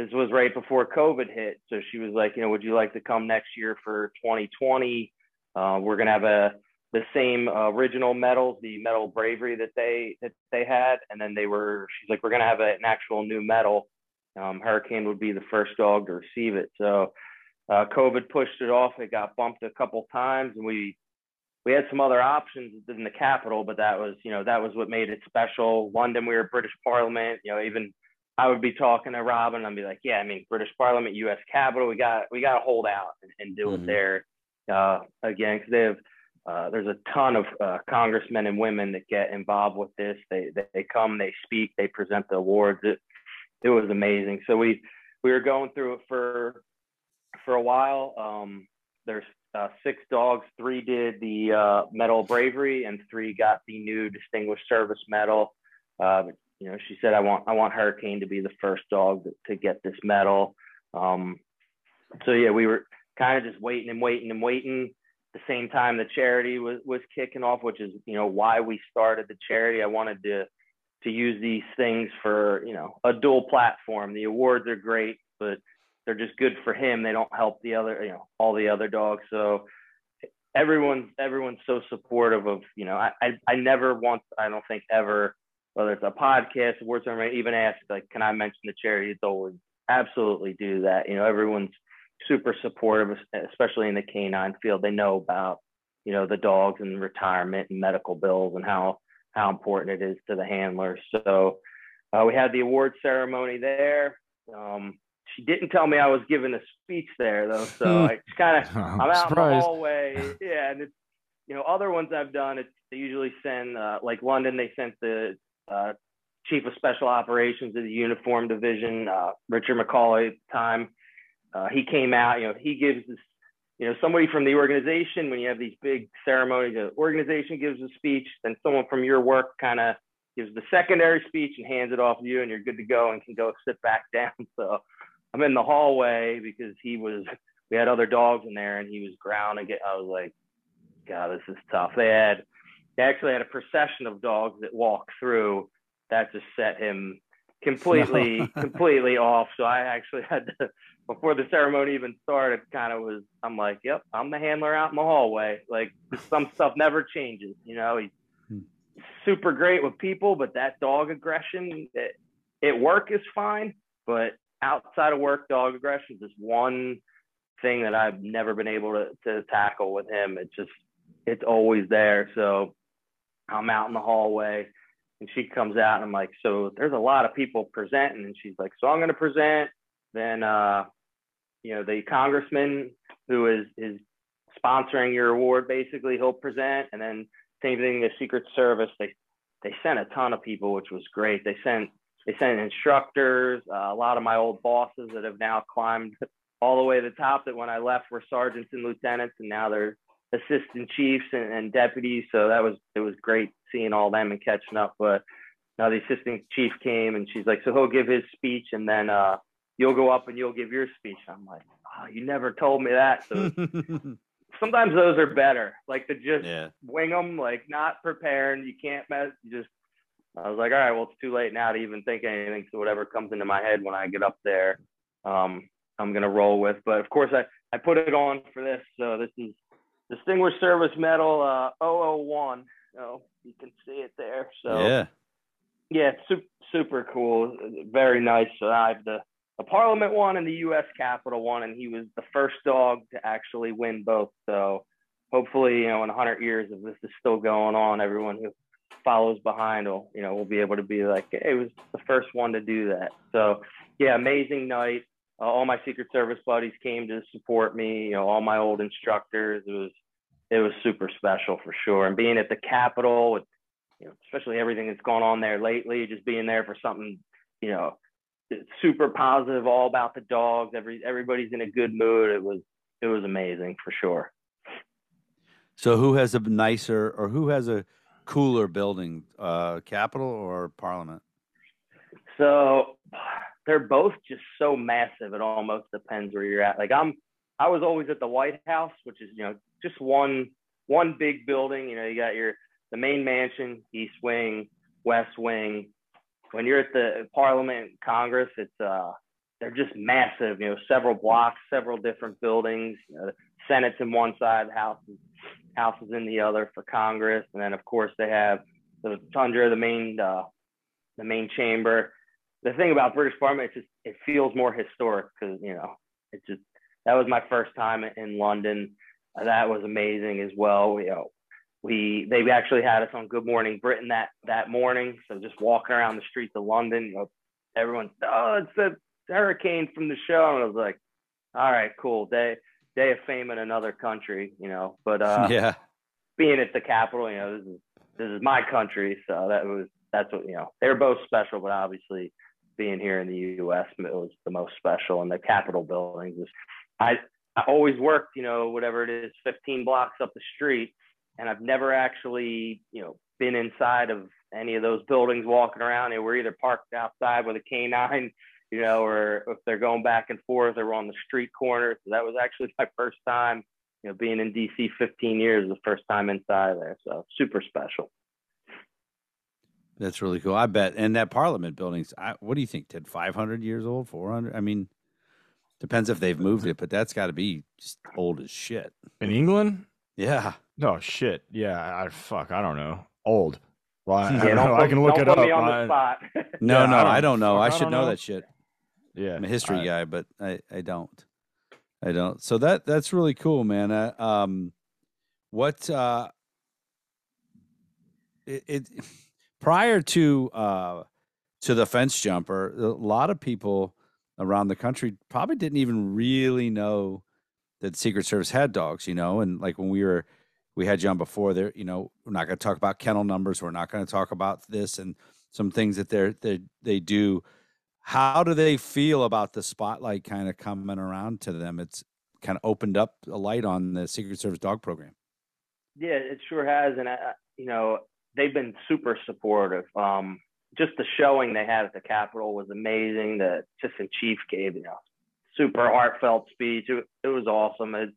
this was right before COVID hit. So she was like, you know, would you like to come next year for 2020? Uh, we're gonna have a the same uh, original medals, the medal bravery that they that they had, and then they were. She's like, we're gonna have a, an actual new medal. Um, Hurricane would be the first dog to receive it. So uh, COVID pushed it off. It got bumped a couple times, and we we had some other options in the capital, but that was you know that was what made it special. London, we were British Parliament. You know, even I would be talking to Robin. And I'd be like, yeah, I mean, British Parliament, U.S. Capitol, we got we got to hold out and, and do Mhm. it there uh, again because they have. Uh, there's a ton of uh, congressmen and women that get involved with this. They, they they come, they speak, they present the awards. It it was amazing. So we we were going through it for for a while. Um, there's uh, six dogs. Three did the uh, Medal of Bravery, and three got the new Distinguished Service Medal. You know, she said, "I want I want Hurricane to be the first dog to, to get this medal." Um, so yeah, we were kind of just waiting and waiting and waiting. The same time the charity was was kicking off, which is you know why we started the charity. I wanted to to use these things for you know a dual platform. The awards are great, but they're just good for him. They don't help the other, you know, all the other dogs. So everyone's everyone's so supportive of, you know, I I, I never once, I don't think ever, whether it's a podcast, awards ceremony, even ask like, can I mention the charity? It's always absolutely do that. You know, everyone's super supportive, especially in the canine field. They know about, you know, the dogs and retirement and medical bills and how how important it is to the handlers. So uh, we had the award ceremony there. Um, she didn't tell me I was giving a speech there though, so I kind of I'm out in the hallway. Yeah, and it's you know other ones I've done. It's they usually send uh, like London. They sent the uh, chief of special operations of the uniform division, uh, Richard McCauley at the time. Uh, he came out. You know, he gives this. You know, somebody from the organization when you have these big ceremonies, the organization gives a speech, then someone from your work kind of gives the secondary speech and hands it off to you, and you're good to go and can go sit back down. So I'm in the hallway because he was. We had other dogs in there, and he was grounding it. I was like, God, this is tough. They had, they actually had a procession of dogs that walked through. That just set him completely, completely off. So I actually had to, before the ceremony even started, kind of was. I'm like, yep, I'm the handler out in the hallway. Like some stuff never changes. You know, he's Hmm. super great with people, but that dog aggression at work is fine, but outside of work, dog aggression is one thing that I've never been able to, to tackle with him. It's just, it's always there. So I'm out in the hallway and she comes out and I'm like, so there's a lot of people presenting. And she's like, so I'm going to present. Then, uh, you know, the congressman who is, is sponsoring your award, basically he'll present. And then same thing, the secret service, they, they sent a ton of people, which was great. They sent, they sent instructors, uh, a lot of my old bosses that have now climbed all the way to the top that when I left were sergeants and lieutenants, and now they're assistant chiefs and, and deputies. So that was it was great seeing all them and catching up. But now the assistant chief came and she's like, so he'll give his speech and then uh, you'll go up and you'll give your speech. I'm like, oh, you never told me that. So sometimes those are better, like to just yeah. wing them, like not preparing. You can't mess. You just. I was like, all right, well, it's too late now to even think anything. So whatever comes into my head when I get up there, um, I'm gonna roll with. But of course, I I put it on for this. So this is Distinguished Service Medal uh, 001. Oh, you can see it there. So yeah. yeah, super, super cool. Very nice. So I have the, the Parliament one and the U.S. Capitol one, and he was the first dog to actually win both. So hopefully, you know, in 100 years, if this is still going on, everyone who follows behind will, you know, will be able to be like, hey, it was the first one to do that. So yeah, amazing night. Uh, all my Secret Service buddies came to support me. You know, all my old instructors. It was it was super special for sure. And being at the Capitol, with, you know, especially everything that's gone on there lately, just being there for something, you know, super positive, all about the dogs. Every everybody's in a good mood. It was it was amazing for sure. So who has a nicer or who has a cooler building, uh, Capitol or Parliament? So they're both just so massive. It almost depends where you're at. Like I'm, I was always at the White House, which is you know just one one big building. You know, you got your the main mansion, East Wing, West Wing. When you're at the Parliament, Congress, it's uh they're just massive. You know, several blocks, several different buildings. You know, Senate's in one side, the House is, House is in the other for Congress, and then of course they have the Rotunda, the main uh, the main chamber. The thing about British Parliament, it's just it feels more historic because you know it's just that was my first time in London that was amazing as well. We, you know, we they actually had us on Good Morning Britain that that morning. So just walking around the streets of London, you know, everyone's oh, it's the hurricane from the show, and I was like, all right, cool, day day of fame in another country, you know. But uh, yeah, being at the capital, you know, this is this is my country, so that was that's what you know. They were both special, but obviously being here in the U.S. it was the most special, and the Capitol buildings was. I I always worked, you know, whatever it is, 15 blocks up the street. And I've never actually, you know, been inside of any of those buildings walking around. They were either parked outside with a canine, you know, or if they're going back and forth, or on the street corner. So that was actually my first time, you know, being in DC 15 years, the first time inside there. So super special. That's really cool. I bet. And that Parliament building's, I, what do you think, Ted? 500 years old, 400? I mean, Depends if they've moved it, but that's got to be just old as shit. In England? Yeah. No shit. Yeah. I fuck. I don't know. Old. Well, I, Yeah, I, don't don't know. put- I can look don't it put up. me on the I- spot. No, Yeah, no, I I don't- don't, know. I I should don't know, know. that shit. yeah. I'm a history I- guy, but I, I don't. I don't. So that that's really cool, man. Uh, um, what uh, it, it prior to uh to the fence jumper, a lot of people around the country probably didn't even really know that Secret Service had dogs. You know, and like when we were we had you on before, there, you know, we're not going to talk about kennel numbers. We're not going to talk about this and some things that they're they they do how do they feel about the spotlight kind of coming around to them? It's kind of opened up a light on the Secret Service dog program. Yeah, it sure has, and I, you know they've been super supportive. Um, just the showing they had at the Capitol was amazing. The assistant chief gave you know super heartfelt speech. It, it was awesome. It,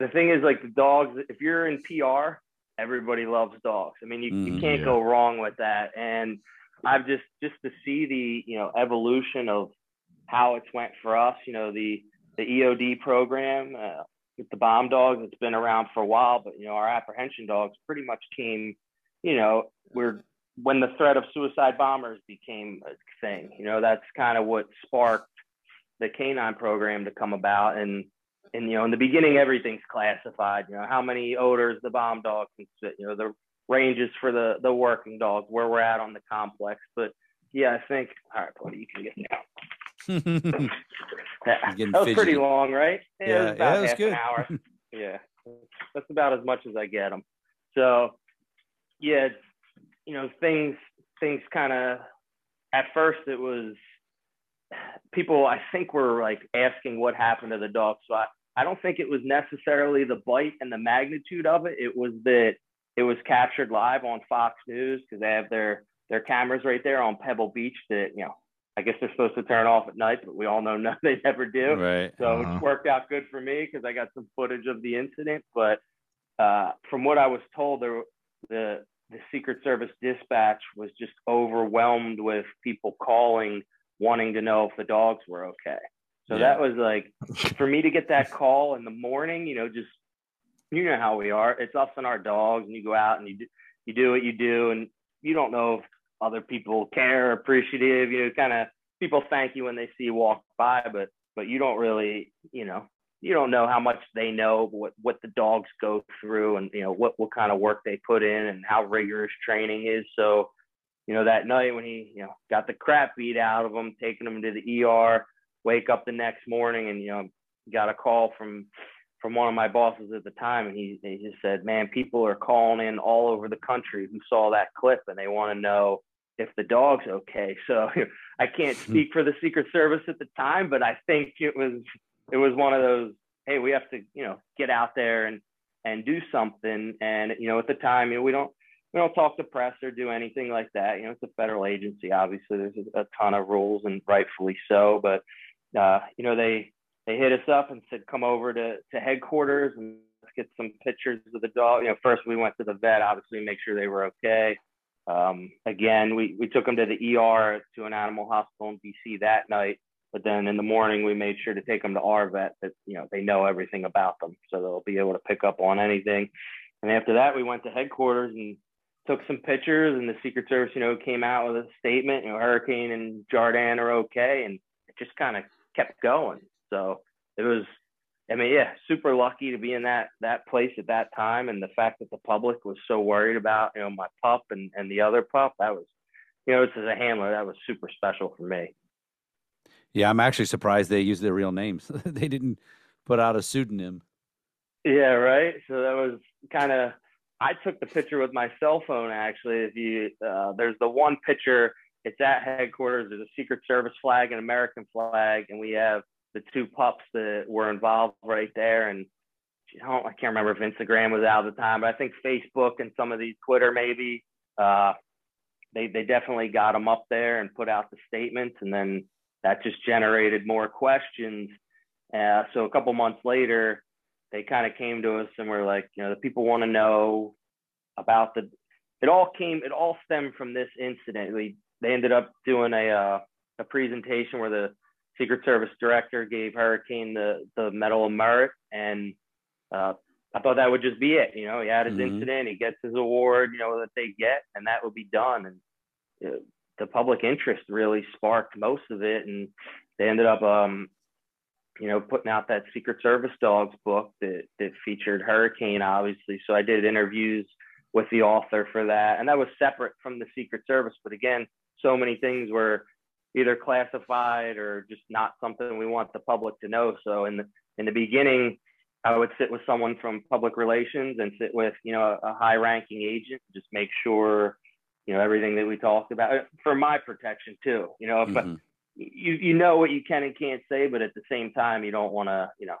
the thing is, like the dogs, if you're in PR, everybody loves dogs. I mean, you, you Mhm, can't yeah. go wrong with that. And I've just just to see the you know evolution of how it's went for us. You know the the EOD program uh, with the bomb dogs. It's been around for a while, but you know our apprehension dogs pretty much came. You know we're when the threat of suicide bombers became a thing. You know that's kind of what sparked the canine program to come about. And and you know in the beginning everything's classified you know how many odors the bomb dog can spit you know the ranges for the the working dogs where we're at on the complex. But yeah i think all right buddy you can get yeah, that was pretty long right? It Yeah, was yeah, about it was half good. an hour. Yeah that's about as much as i get them so yeah you know things things kind of at first it was people I think were like asking what happened to the dog. So I, I don't think it was necessarily the bite and the magnitude of it. It was that it was captured live on Fox News because they have their their cameras right there on Pebble Beach that you know I guess they're supposed to turn off at night, but we all know no, they never do. Right. So Uh-huh. it's worked out good for me because I got some footage of the incident. But uh, from what I was told, there the the Secret Service dispatch was just overwhelmed with people calling, wanting to know if the dogs were okay. So Yeah. that was like for me to get that call in the morning. You know, just you know how we are. It's us and our dogs, and you go out and you do you do what you do, and you don't know if other people care, appreciative. You know, kind of people thank you when they see you walk by, but but you don't really, you know, you don't know how much they know what what the dogs go through, and you know what what kind of work they put in, and how rigorous training is. So, you know, that night when he you know got the crap beat out of him, taking him to the ER, wake up the next morning, and you know got a call from from one of my bosses at the time, and he, he just said, "Man, people are calling in all over the country who saw that clip, and they want to know if the dog's okay." So I can't speak for the Secret Service at the time, but I think it was it was one of those, "Hey, we have to, you know, get out there and and do something." And you know, at the time, you know, we don't we don't talk to press or do anything like that. You know, it's a federal agency. Obviously, there's a, ton of rules, and rightfully so. But uh, you know, they they hit us up and said, come over to, to headquarters and let's get some pictures of the dog. You know, first we went to the vet, obviously make sure they were okay. Um, again, we, we took them to the ER to an animal hospital in DC that night. But then in the morning, we made sure to take them to our vet that, you know, they know everything about them. So they'll be able to pick up on anything. And after that, we went to headquarters and took some pictures and the Secret Service, you know, came out with a statement, you know, Hurricane and Jordan are okay. And it just kind of kept going. So it was, I mean, yeah, super lucky to be in that that place at that time, and the fact that the public was so worried about, you know, my pup and and the other pup, that was, you know, it's as a handler, that was super special for me. Yeah, I'm actually surprised they used their real names. they didn't put out a pseudonym. Yeah, right. So that was kind of. I took the picture with my cell phone. Actually, if you uh, there's the one picture. It's at headquarters. There's a Secret Service flag, an American flag, and we have the two pups that were involved right there. And I, I can't remember if Instagram was out at the time, but I think Facebook and some of these Twitter maybe. Uh, they they definitely got them up there and put out the statements, and then that just generated more questions. Uh, so a couple months later, they kind of came to us and were like, you know, the people want to know about the. It all came. It all stemmed from this incident. We they ended up doing a uh, a presentation where the Secret Service director gave Hurricane the the Medal of Merit, and uh, I thought that would just be it. You know, he had his Mhm. incident, he gets his award, you know, that they get, and that would be done. And uh, the public interest really sparked most of it, and they ended up, um, you know, putting out that Secret Service Dogs book that that featured Hurricane, obviously. So I did interviews with the author for that, and that was separate from the Secret Service. But again, so many things were either classified or just not something we want the public to know. So in the in the beginning, I would sit with someone from public relations and sit with you know a high ranking agent, just make sure you know everything that we talked about uh, for my protection too. You know, if Mhm. you you know what you can and can't say, but at the same time, you don't want to you know.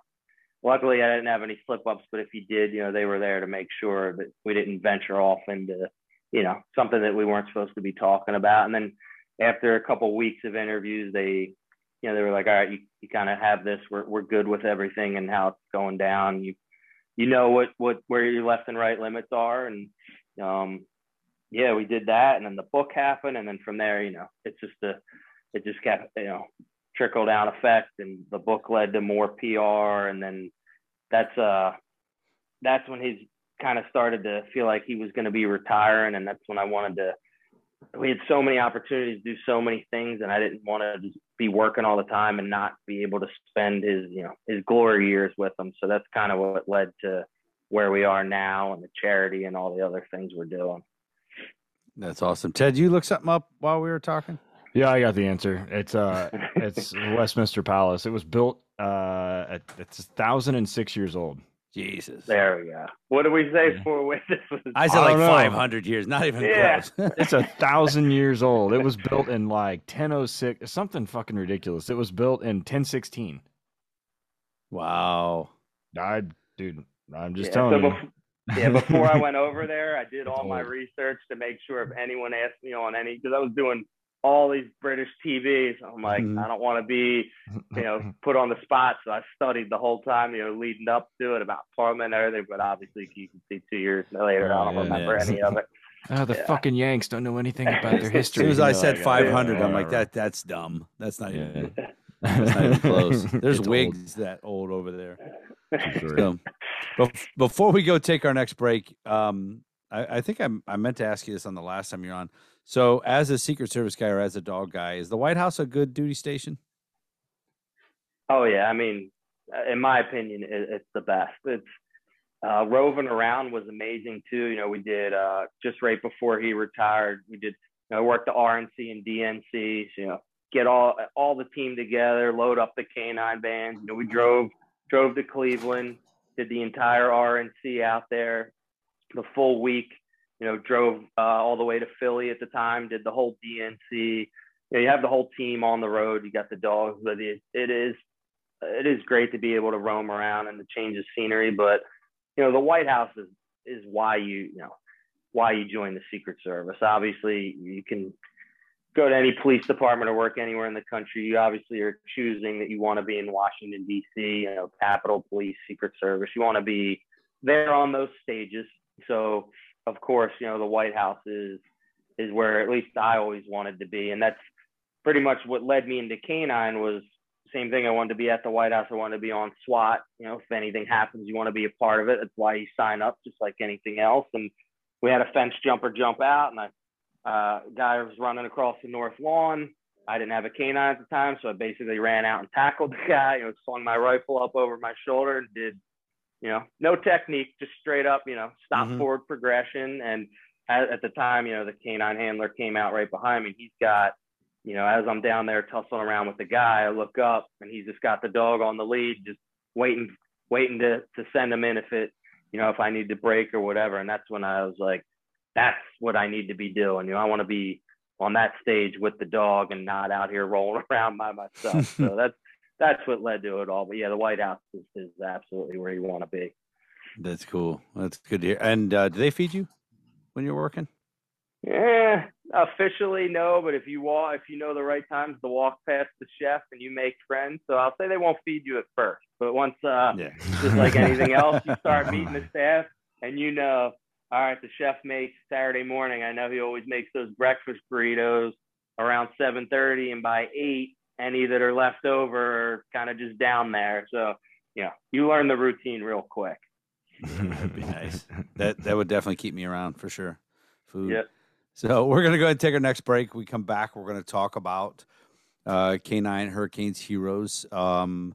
Luckily, I didn't have any slip ups, but if you did, you know, they were there to make sure that we didn't venture off into you know something that we weren't supposed to be talking about. And then after a couple weeks of interviews, they you know they were like, all right, you, you kind of have this. We're we're good with everything and how it's going down. You you know what what where your left and right limits are, and um yeah, we did that, and then the book happened, and then from there, you know, it's just a it just got you know trickle down effect, and the book led to more PR, and then that's uh that's when he's kind of started to feel like he was going to be retiring, and that's when I wanted to. We had so many opportunities to do so many things, and I didn't want to just be working all the time and not be able to spend his you know his glory years with him. So that's kind of what led to where we are now and the charity and all the other things we're doing. That's awesome. Ted, you look something up while we were talking? Yeah, I got the answer. It's uh, it's Westminster Palace. It was built uh, at, it's thousand and six years old. Jesus. There we go. What do we say Yeah. for when this was? I said I like 500 years, not even Yeah. close. It's a thousand years old. It was built in like 1006, something fucking ridiculous. It was built in 1016. wow. I, dude, I'm just yeah, telling so you. Bef- yeah, before I went over there, I did all my research to make sure if anyone asked me on any, because I was doing all these British TVs. I'm like, Mhm. I don't want to be, you know, put on the spot. So I studied the whole time, you know, leading up to it about Parliament and everything. But obviously, you can see two years later, I don't Yeah, remember yeah. any of it. Oh, the Yeah. fucking Yanks don't know anything about their As As history. soon as I said like, 500, I'm like, that that's dumb. That's not even, that's not even close. There's It's old, wigs that old over there. So, bef- before we go take our next break, um, I, I think I'm, I meant to ask you this on the last time you're on. So, as a Secret Service guy or as a dog guy, is the White House a good duty station? Oh yeah, I mean, uh, in my opinion, it, it's the best. It's uh, roving around was amazing too. You know, we did uh, just right before he retired. We did you know, work the RNC and DNC. You know, get all all the team together, load up the canine vans. You know, we drove drove to Cleveland, did the entire RNC out there, the full week. You know, drove uh, all the way to Philly at the time, did the whole DNC. You, know, you have the whole team on the road. You got the dogs with you. It is it is great to be able to roam around and to change the scenery. But you know, the White House is is why you you know why you join the Secret Service. Obviously, you can go to any police department or work anywhere in the country. You obviously are choosing that you want to be in Washington D.C. You know, Capitol Police, Secret Service. You want to be there on those stages. So, of course, you know the White House is is where at least I always wanted to be, and that's pretty much what led me into canine was same thing. I wanted to be at the White House. I wanted to be on SWAT. You know, if anything happens, you want to be a part of it. That's why you sign up, just like anything else. And we had a fence jumper jump out, and I uh, guy was running across the north lawn. I didn't have a canine at the time, so I basically ran out and tackled the guy. You know, swung my rifle up over my shoulder and did, you know, no technique, just straight up, you know, stop Mhm. forward progression. And at, at the time, you know, the canine handler came out right behind me. He's got you know, as I'm down there tussling around with the guy, I look up and he's just got the dog on the lead, just waiting, waiting to to send him in if it, you know, if I need to break or whatever. And that's when I was like, that's what I need to be doing. You know, I want to be on that stage with the dog and not out here rolling around by myself. so that's that's what led to it all. But yeah, the White House is, is absolutely where you want to be. That's cool. That's good to hear. And uh, do they feed you when you're working? Yeah, officially no, but if you walk, if you know the right times to walk past the chef and you make friends, so I'll say they won't feed you at first, but once, uh, Yeah. just like anything else, you start meeting the staff and you know, all right, the chef makes Saturday morning. I know he always makes those breakfast burritos around 7:30, and by eight, any that are left over are kind of just down there. So, you know, you learn the routine real quick. That'd be nice. That that would definitely keep me around for sure. Food. Yep. So we're gonna go ahead and take our next break. We come back. We're gonna talk about uh, K9 Hurricanes Heroes, um,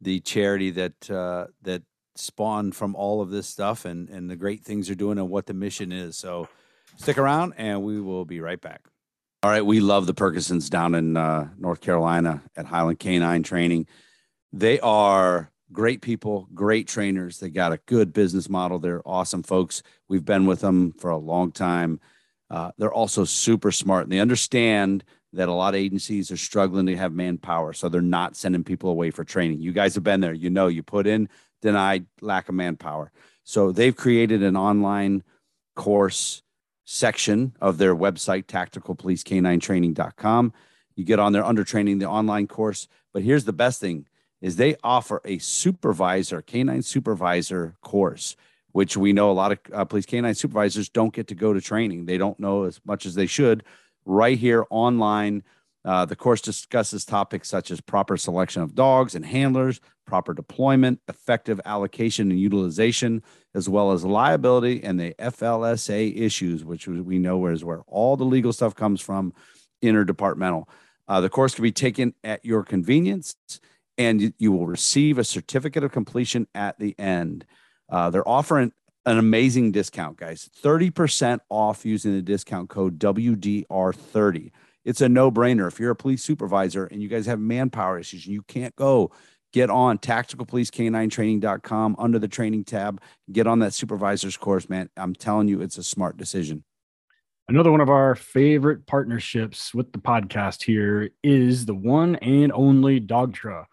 the charity that uh, that spawned from all of this stuff, and and the great things they're doing, and what the mission is. So stick around, and we will be right back. All right, we love the Purgasons down in uh, North Carolina at Highland Canine Training. They are great people, great trainers. They got a good business model. They're awesome folks. We've been with them for a long time. Uh, they're also super smart and they understand that a lot of agencies are struggling to have manpower. So they're not sending people away for training. You guys have been there. You know, you put in, denied, lack of manpower. So they've created an online course section of their website, tacticalpolicek9training.com. You get on there under training, the online course. But here's the best thing is they offer a supervisor, canine supervisor course, which we know a lot of uh, police canine supervisors don't get to go to training. They don't know as much as they should. Right here online, uh, the course discusses topics such as proper selection of dogs and handlers, proper deployment, effective allocation and utilization, as well as liability and the FLSA issues, which we know is where all the legal stuff comes from, interdepartmental. Uh, the course can be taken at your convenience and you, will receive a certificate of completion at the end. Uh, they're offering an amazing discount, guys 30% off using the discount code WDR30. It's a no brainer. If you're a police supervisor and you guys have manpower issues you can't go, get on tacticalpolicek9training.com under the training tab. Get on that supervisor's course, man. I'm telling you, it's a smart decision. Another one of our favorite partnerships with the podcast here is the one and only Dogtra.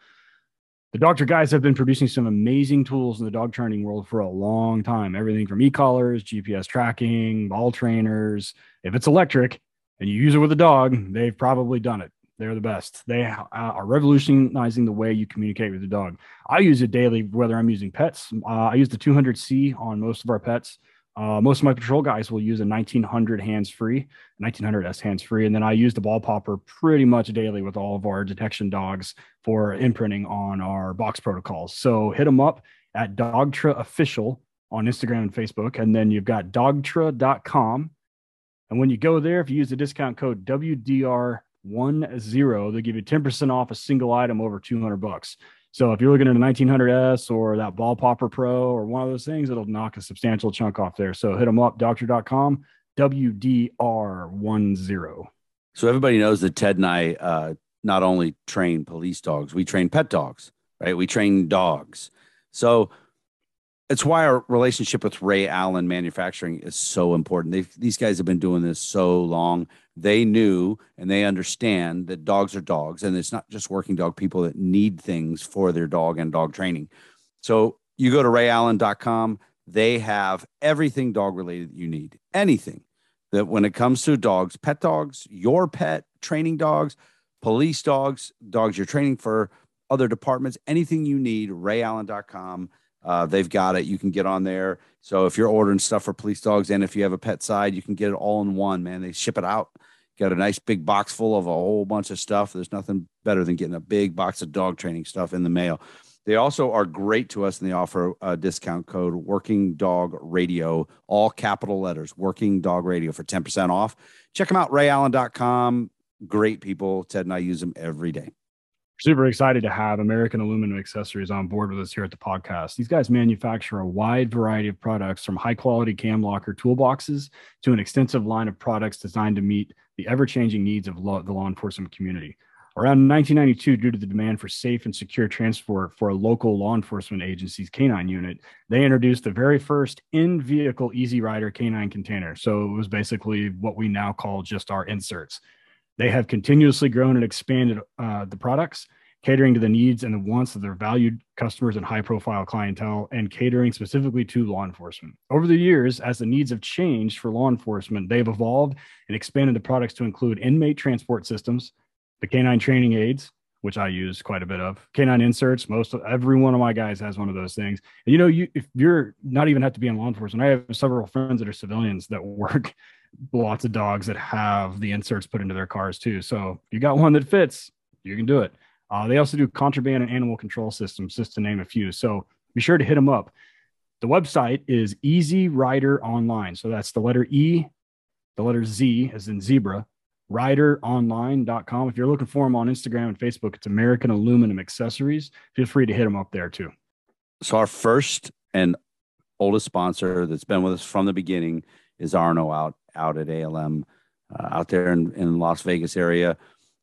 the Dogtra guys have been producing some amazing tools in the dog training world for a long time. Everything from e-collars, GPS tracking, ball trainers. If it's electric and you use it with a dog, they've probably done it. They're the best. They uh, are revolutionizing the way you communicate with the dog. I use it daily, whether I'm using pets. Uh, I use the 200C on most of our pets. Uh, most of my patrol guys will use a 1900 hands free, 1900S hands free. And then I use the ball popper pretty much daily with all of our detection dogs for imprinting on our box protocols. So hit them up at Dogtra Official on Instagram and Facebook. And then you've got dogtra.com. And when you go there, if you use the discount code WDR10, they'll give you 10% off a single item over 200 bucks. So if you're looking at a 1900S or that Ball Popper Pro or one of those things, it'll knock a substantial chunk off there. So hit them up, dogtra.com, WDR10. So everybody knows that Ted and I uh, not only train police dogs, we train pet dogs, right? We train dogs. So it's why our relationship with Ray Allen Manufacturing is so important. They've, these guys have been doing this so long. They knew and they understand that dogs are dogs, and it's not just working dog people that need things for their dog and dog training. So you go to rayallen.com, they have everything dog related that you need, anything that when it comes to dogs, pet dogs, your pet, training dogs, police dogs, dogs you're training for other departments, anything you need, rayallen.com uh, they've got it. You can get on there. So if you're ordering stuff for police dogs and if you have a pet side, you can get it all in one, man. They ship it out. Got a nice big box full of a whole bunch of stuff. There's nothing better than getting a big box of dog training stuff in the mail. They also are great to us and they offer a discount code Working Dog Radio, all capital letters, Working Dog Radio for 10% off. Check them out, rayallen.com. Great people. Ted and I use them every day super excited to have American Aluminum Accessories on board with us here at the podcast. These guys manufacture a wide variety of products from high quality cam locker toolboxes to an extensive line of products designed to meet the ever changing needs of law, the law enforcement community. Around 1992, due to the demand for safe and secure transport for a local law enforcement agency's canine unit, they introduced the very first in vehicle Easy Rider canine container. So it was basically what we now call just our inserts. They have continuously grown and expanded uh, the products, catering to the needs and the wants of their valued customers and high profile clientele, and catering specifically to law enforcement. Over the years, as the needs have changed for law enforcement, they've evolved and expanded the products to include inmate transport systems, the canine training aids, which I use quite a bit of. Canine inserts, most of every one of my guys has one of those things. And you know, you if you're not even have to be in law enforcement, I have several friends that are civilians that work lots of dogs that have the inserts put into their cars too. So if you got one that fits, you can do it. Uh, they also do contraband and animal control systems, just to name a few. So be sure to hit them up. The website is Easy Rider Online. So that's the letter E, the letter Z, as in zebra, rideronline.com. If you're looking for them on Instagram and Facebook, it's American Aluminum Accessories. Feel free to hit them up there too. So our first and oldest sponsor that's been with us from the beginning is Arno out out at ALM uh, out there in, in Las Vegas area.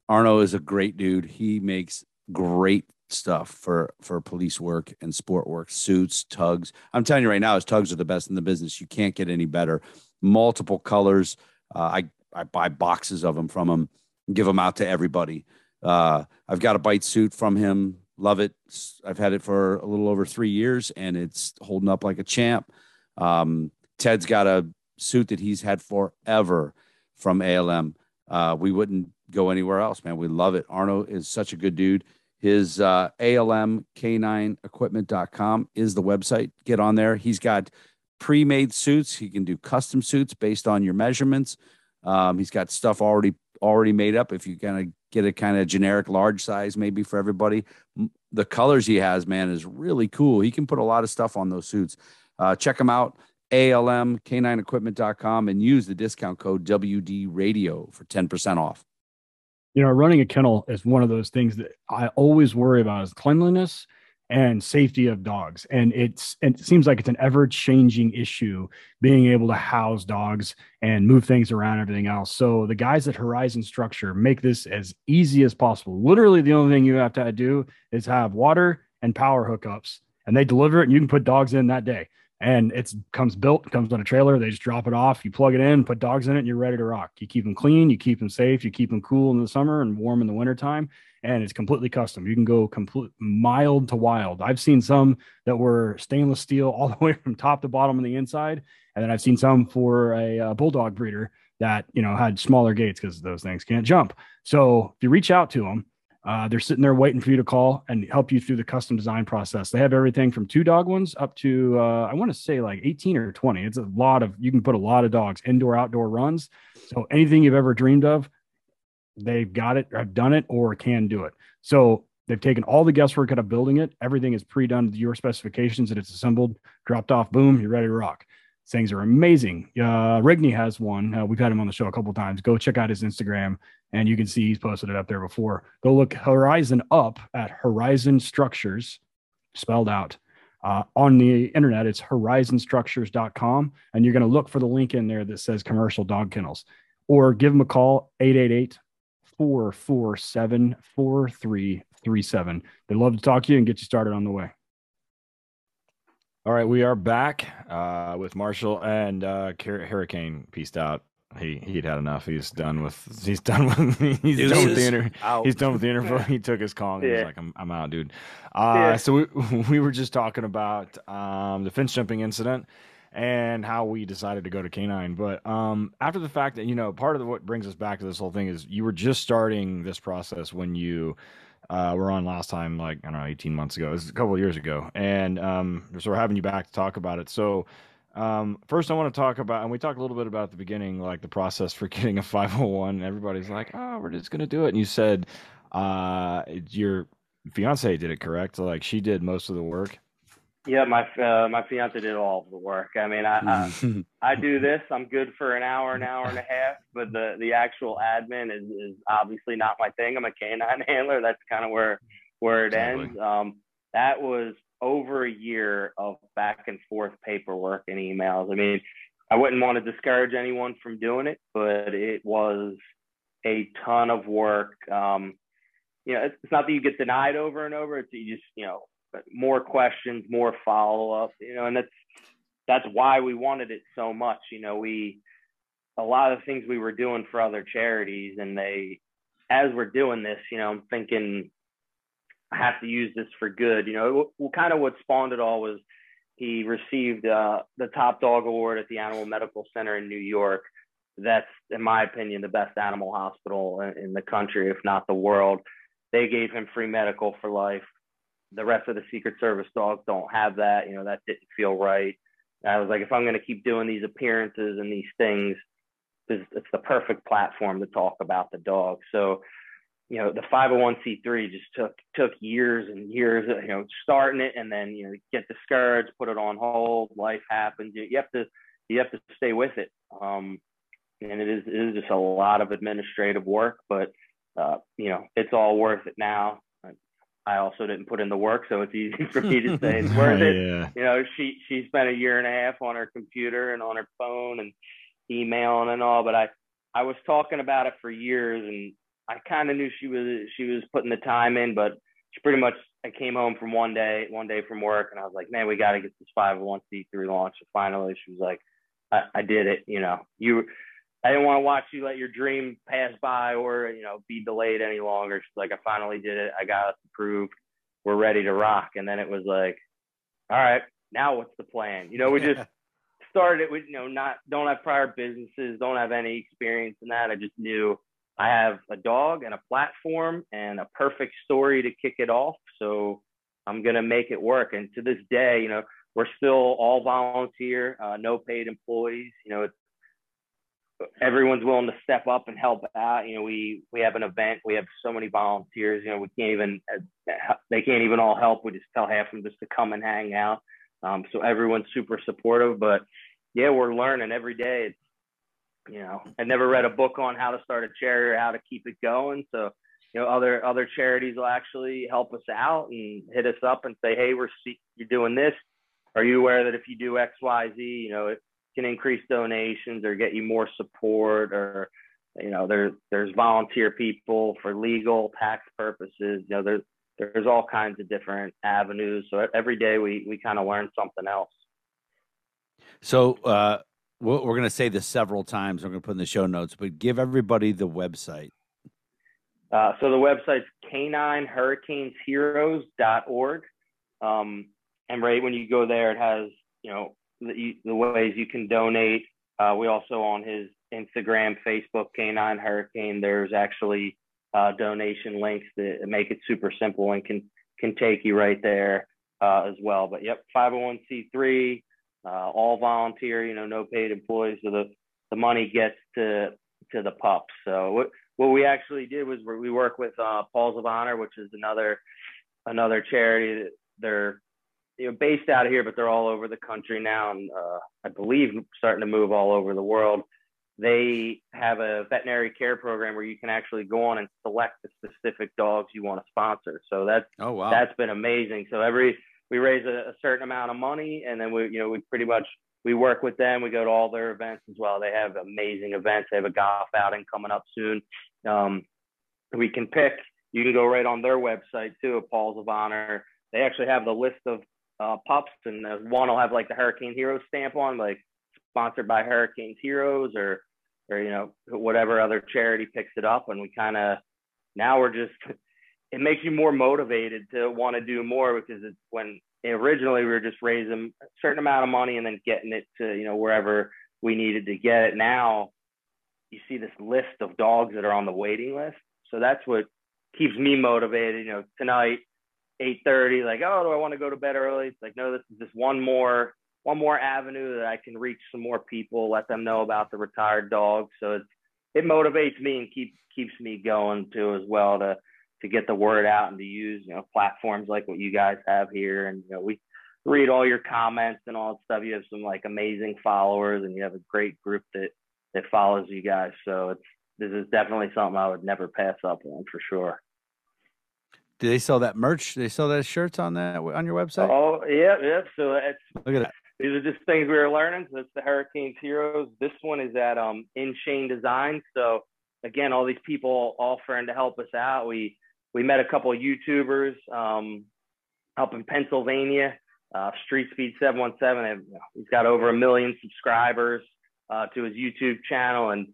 Arno is a great dude. He makes great stuff for for police work and sport work, suits, tugs. I'm telling you right now, his tugs are the best in the business. You can't get any better. Multiple colors. Uh, I I buy boxes of them from him, give them out to everybody. Uh, I've got a bite suit from him. Love it. I've had it for a little over three years, and it's holding up like a champ. Um, Ted's got a suit that he's had forever from ALM. Uh, we wouldn't go anywhere else, man. We love it. Arno is such a good dude. His uh, ALMK9equipment.com is the website. Get on there. He's got pre made suits. He can do custom suits based on your measurements. Um, he's got stuff already already made up. If you kind of get a kind of generic large size, maybe for everybody, the colors he has, man, is really cool. He can put a lot of stuff on those suits. Uh, check him out. ALMK9equipment.com and use the discount code WD radio for 10% off. You know, running a kennel is one of those things that I always worry about is cleanliness and safety of dogs. And it's it seems like it's an ever-changing issue being able to house dogs and move things around everything else. So the guys at Horizon Structure make this as easy as possible. Literally the only thing you have to do is have water and power hookups and they deliver it and you can put dogs in that day and it's comes built, comes on a trailer. They just drop it off. You plug it in, put dogs in it, and you're ready to rock. You keep them clean, you keep them safe, you keep them cool in the summer and warm in the wintertime. And it's completely custom. You can go complete mild to wild. I've seen some that were stainless steel all the way from top to bottom on the inside, and then I've seen some for a, a bulldog breeder that you know had smaller gates because those things can't jump. So if you reach out to them, uh, they're sitting there waiting for you to call and help you through the custom design process. They have everything from two dog ones up to uh, I want to say like 18 or 20. It's a lot of you can put a lot of dogs indoor outdoor runs. So anything you've ever dreamed of, they've got it, have done it, or can do it. So they've taken all the guesswork out of building it. Everything is pre-done to your specifications and it's assembled, dropped off, boom, you're ready to rock. Things are amazing. Uh, Rigney has one. Uh, we've had him on the show a couple times. Go check out his Instagram, and you can see he's posted it up there before. Go look Horizon up at Horizon Structures, spelled out. Uh, on the internet, it's horizonstructures.com, and you're going to look for the link in there that says commercial dog kennels, or give them a call 888 447 4337. They'd love to talk to you and get you started on the way. All right, we are back uh, with Marshall and uh, Hurricane pieced out. He he'd had enough. He's done with. He's done with. He's Deuces done with the interview. He's done with the interview. He took his call and yeah. he's like, "I'm I'm out, dude." Uh, yeah. So we we were just talking about um, the fence jumping incident and how we decided to go to canine. But um, after the fact that you know, part of the, what brings us back to this whole thing is you were just starting this process when you uh, were on last time, like I don't know, eighteen months ago. It was a couple of years ago, and um, so we're having you back to talk about it. So. Um, first, I want to talk about, and we talked a little bit about at the beginning, like the process for getting a 501. Everybody's like, "Oh, we're just going to do it," and you said uh, your fiance did it correct. like she did most of the work. Yeah, my uh, my fiance did all of the work. I mean, I I, I, do this. I'm good for an hour, an hour and a half, but the the actual admin is, is obviously not my thing. I'm a canine handler. That's kind of where where it exactly. ends. Um, that was over a year of back and forth paperwork and emails. I mean, I wouldn't want to discourage anyone from doing it, but it was a ton of work. Um, you know, it's, not that you get denied over and over. It's you just you know more questions, more follow up, you know, and that's that's why we wanted it so much. You know, we a lot of things we were doing for other charities, and they, as we're doing this, you know, I'm thinking I have to use this for good. You know, kind of what spawned it all was he received uh, the top dog award at the Animal Medical Center in New York. That's, in my opinion, the best animal hospital in, in the country, if not the world. They gave him free medical for life the rest of the Secret Service dogs don't have that. You know, that didn't feel right. I was like, if I'm going to keep doing these appearances and these things, it's, it's the perfect platform to talk about the dog. So, you know, the 501c3 just took took years and years. You know, starting it and then you know get discouraged, put it on hold. Life happens. You, you have to you have to stay with it. Um, and it is it is just a lot of administrative work, but uh, you know, it's all worth it now. I also didn't put in the work, so it's easy for me to say it's worth it. yeah. You know, she she spent a year and a half on her computer and on her phone and emailing and all, but I I was talking about it for years and I kind of knew she was she was putting the time in, but she pretty much I came home from one day one day from work and I was like, man, we got to get this 501c3 launch. And finally, she was like, I, I did it. You know, you I didn't want to watch you let your dream pass by or you know be delayed any longer. She's like, I finally did it. I got us approved. We're ready to rock. And then it was like, all right, now what's the plan? You know, we just started it with you know not don't have prior businesses, don't have any experience in that. I just knew I have a dog and a platform and a perfect story to kick it off. So I'm gonna make it work. And to this day, you know, we're still all volunteer, uh, no paid employees. You know, everyone's willing to step up and help out. You know, we we have an event. We have so many volunteers. You know, we can't even they can't even all help. We just tell half of them just to come and hang out. Um, so everyone's super supportive. But yeah, we're learning every day. It's, you know, I never read a book on how to start a charity or how to keep it going. So you know, other other charities will actually help us out and hit us up and say, hey, we're you're doing this. Are you aware that if you do X, Y, Z, you know, it, can increase donations or get you more support or you know there there's volunteer people for legal tax purposes you know there's there's all kinds of different avenues so every day we we kind of learn something else So uh, we're going to say this several times. We're going to put in the show notes, but give everybody the website. Uh, so the website's caninehurricanesheroes.org. Um, and right when you go there, it has, you know, the, the ways you can donate. Uh, we also on his Instagram, Facebook, Canine Hurricane, there's actually uh, donation links that make it super simple and can can take you right there uh, as well. But yep, 501c3, uh, all volunteer, you know, no paid employees. So the, the money gets to to the pups. So what what we actually did was we work with uh, Paws of Honor, which is another another charity. They're you know based out of here, but they're all over the country now, and uh, I believe starting to move all over the world. They have a veterinary care program where you can actually go on and select the specific dogs you want to sponsor. So that's oh wow, that's been amazing. So every we raise a, a certain amount of money, and then we you know we pretty much we work with them. We go to all their events as well. They have amazing events. They have a golf outing coming up soon. Um, we can pick. You can go right on their website too, Paws of Honor. They actually have the list of uh, pups, and one will have like the Hurricane Heroes stamp on, like sponsored by Hurricanes Heroes, or or you know whatever other charity picks it up. And we kind of now we're just it makes you more motivated to want to do more because it's when originally we were just raising a certain amount of money and then getting it to you know wherever we needed to get it. Now you see this list of dogs that are on the waiting list. So that's what keeps me motivated you know tonight 8:30 like oh do I want to go to bed early? It's like no this is just one more one more avenue that I can reach some more people let them know about the retired dog so it's it motivates me and keeps keeps me going too as well to to get the word out and to use you know platforms like what you guys have here and you know we read all your comments and all that stuff you have some like amazing followers and you have a great group that that follows you guys so it's this is definitely something i would never pass up on for sure do they sell that merch? Do they sell that shirts on that on your website? Oh yeah, yeah. So it's look at that. These are just things we were learning. So it's the Hurricanes Heroes. This one is at um In Shane Design. So again, all these people offering to help us out. We we met a couple of YouTubers um, up in Pennsylvania. Uh, Street Speed 717. He's got over a million subscribers uh, to his YouTube channel, and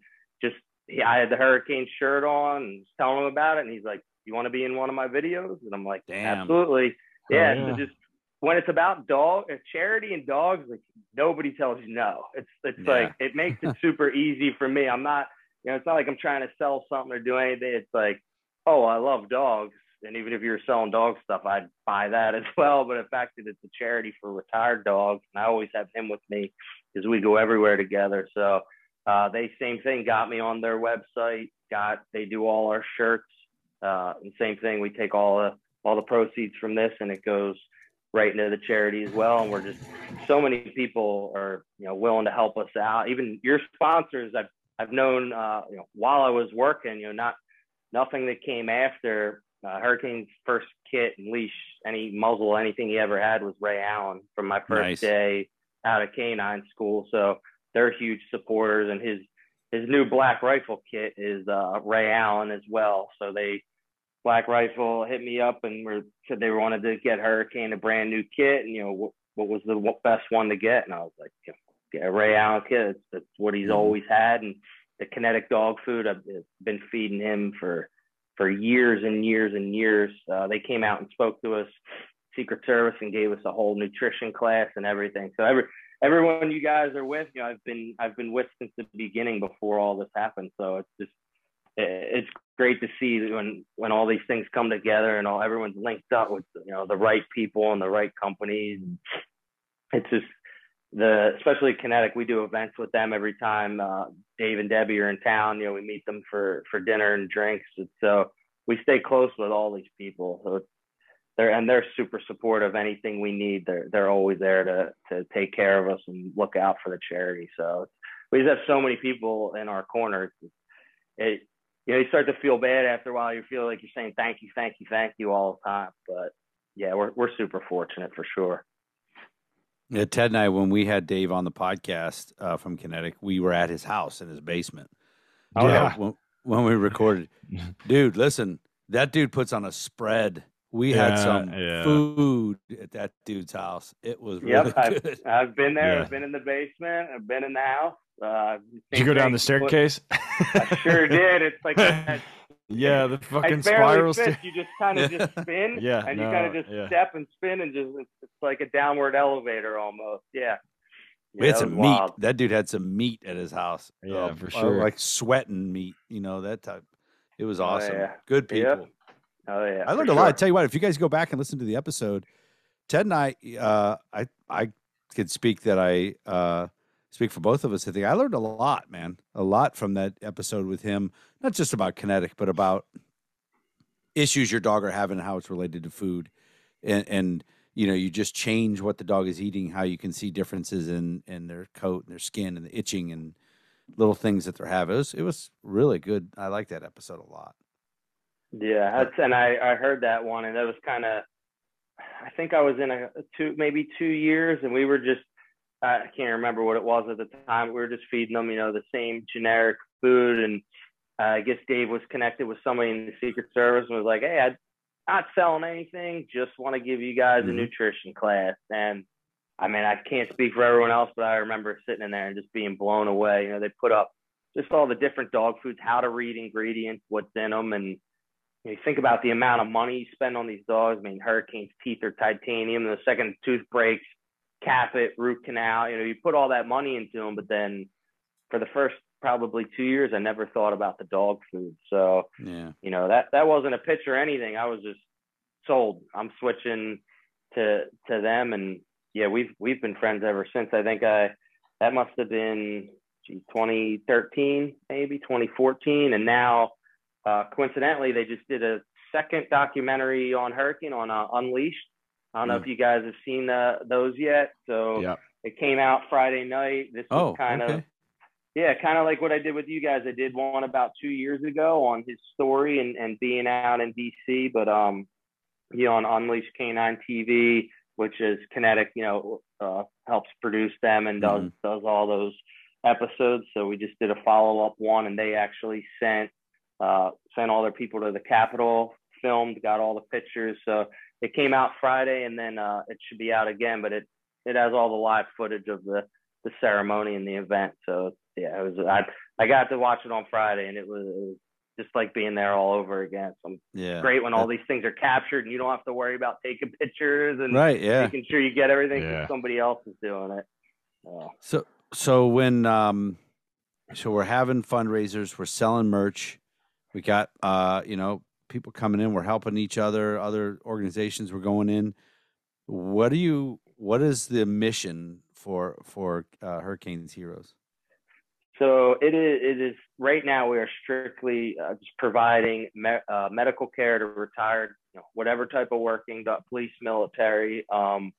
just he, I had the Hurricane shirt on and telling him about it, and he's like, "You want to be in one of my videos?" And I'm like, Damn. "Absolutely, yeah." Oh, yeah. So just when it's about dog charity and dogs, like nobody tells you no. It's it's Yeah. like it makes it super easy for me. I'm not, you know, it's not like I'm trying to sell something or do anything. It's like oh, I love dogs. And even if you're selling dog stuff, I'd buy that as well. But the fact that it's a charity for retired dogs, and I always have him with me because we go everywhere together. So uh, they same thing got me on their website. Got they do all our shirts. Uh, and same thing, we take all the all the proceeds from this, and it goes right into the charity as well. And we're just so many people are you know willing to help us out. Even your sponsors, I've I've known uh, you know while I was working, you know not nothing that came after uh, Hurricane's first kit and leash, any muzzle, anything he ever had was Ray Allen from my first Nice. day out of canine school. So they're huge supporters, and his his new Black Rifle kit is uh, Ray Allen as well. So they Black Rifle hit me up and were, said they wanted to get Hurricane a brand new kit, and you know what, what was the best one to get, and I was like, you know, get a Ray Allen kit. That's, that's what he's Mhm. always had, and the kinetic dog food I've been feeding him for for years and years and years. Uh, they came out and spoke to us, Secret Service, and gave us a whole nutrition class and everything. So every everyone you guys are with, you know, I've been I've been with since the beginning before all this happened. So it's just it's great to see when when all these things come together and all everyone's linked up with you know the right people and the right companies. It's just the especially kinetic we do events with them every time uh, dave and debbie are in town you know we meet them for for dinner and drinks. And so we stay close with all these people. So they're and they're super supportive. Anything we need they're they're always there to to take care of us and look out for the charity. So we just have so many people in our corner. It's, it you know you start to feel bad after a while. You feel like you're saying thank you thank you thank you all the time. But yeah we're we're super fortunate for sure Yeah, Ted and I, when we had Dave on the podcast uh, from Kinetic, we were at his house in his basement. Oh, Yeah, yeah. When, when we recorded, dude, listen, that dude puts on a spread We had some yeah. food at that dude's house. It was really Yep, I've, good. I've been there. Yeah. I've been in the basement. I've been in the house. Uh, Did you go down the staircase? I sure did. It's like that yeah, the fucking I spiral fit. You just kind of just spin, Yeah, and you no, kind of just yeah. step and spin, and just it's, it's like a downward elevator almost. Yeah. We had some meat. wild. That dude had some meat at his house. Yeah, Uh, for uh, sure. like sweating meat. You know that type. It was Oh, awesome. yeah. Good Yep. people. Oh yeah. I learned a lot. I tell you what, if you guys go back and listen to the episode, Ted and I, uh, I, I could speak that I uh, speak for both of us. I think I learned a lot, man, a lot from that episode with him. Not just about kinetic, but about issues your dog are having and how it's related to food, and and you know, you just change what the dog is eating, how you can see differences in in their coat and their skin and the itching and little things that they're having. It was it was really good. I like that episode a lot. Yeah, that's, and I I heard that one, and that was kind of. I think I was in a two maybe two years, and we were just I can't remember what it was at the time. We were just feeding them, you know, the same generic food, and uh, I guess Dave was connected with somebody in the Secret Service and was like, "Hey, I'm not selling anything. Just want to give you guys a Mhm. nutrition class." And I mean, I can't speak for everyone else, but I remember sitting in there and just being blown away. You know, they put up just all the different dog foods, how to read ingredients, what's in them, and you, know, you think about the amount of money you spend on these dogs. I mean, Hurricane's teeth are titanium. The second tooth breaks, cap it, root canal. You know, you put all that money into them, but then for the first probably two years, I never thought about the dog food. So Yeah. you know that that wasn't a pitch or anything. I was just sold. I'm switching to to them, and yeah, we've we've been friends ever since. I think I that must have been gee, 2013, maybe 2014, and now uh, coincidentally they just did a second documentary on Hurricane on uh, Unleashed. I don't know Mm. if you guys have seen uh, those yet. So it came out Friday night. This was Oh, kind okay. of yeah, kind of like what I did with you guys. I did one about two years ago on his story and, and being out in DC, but um, you know, on Unleashed Canine TV, which is Kinetic, you know, uh, helps produce them and does does all those episodes. So we just did a follow up one, and they actually sent uh, sent all their people to the Capitol, filmed, got all the pictures. So it came out Friday, and then uh, it should be out again, but it it has all the live footage of the the ceremony and the event. So yeah, it was I I got to watch it on Friday, and it was, it was just like being there all over again. So Yeah. great when all these things are captured and you don't have to worry about taking pictures and Right. Yeah. making sure you get everything 'cause Yeah. somebody else is doing it. Uh, So so when um so we're having fundraisers, we're selling merch. We got uh, you know, people coming in, we're helping each other, other organizations we're going in. What do you what is the mission for for uh, Hurricanes Heroes? So it is. It is right now. We are strictly uh, just providing me- uh, medical care to retired, you know, whatever type of working, police, military. Um,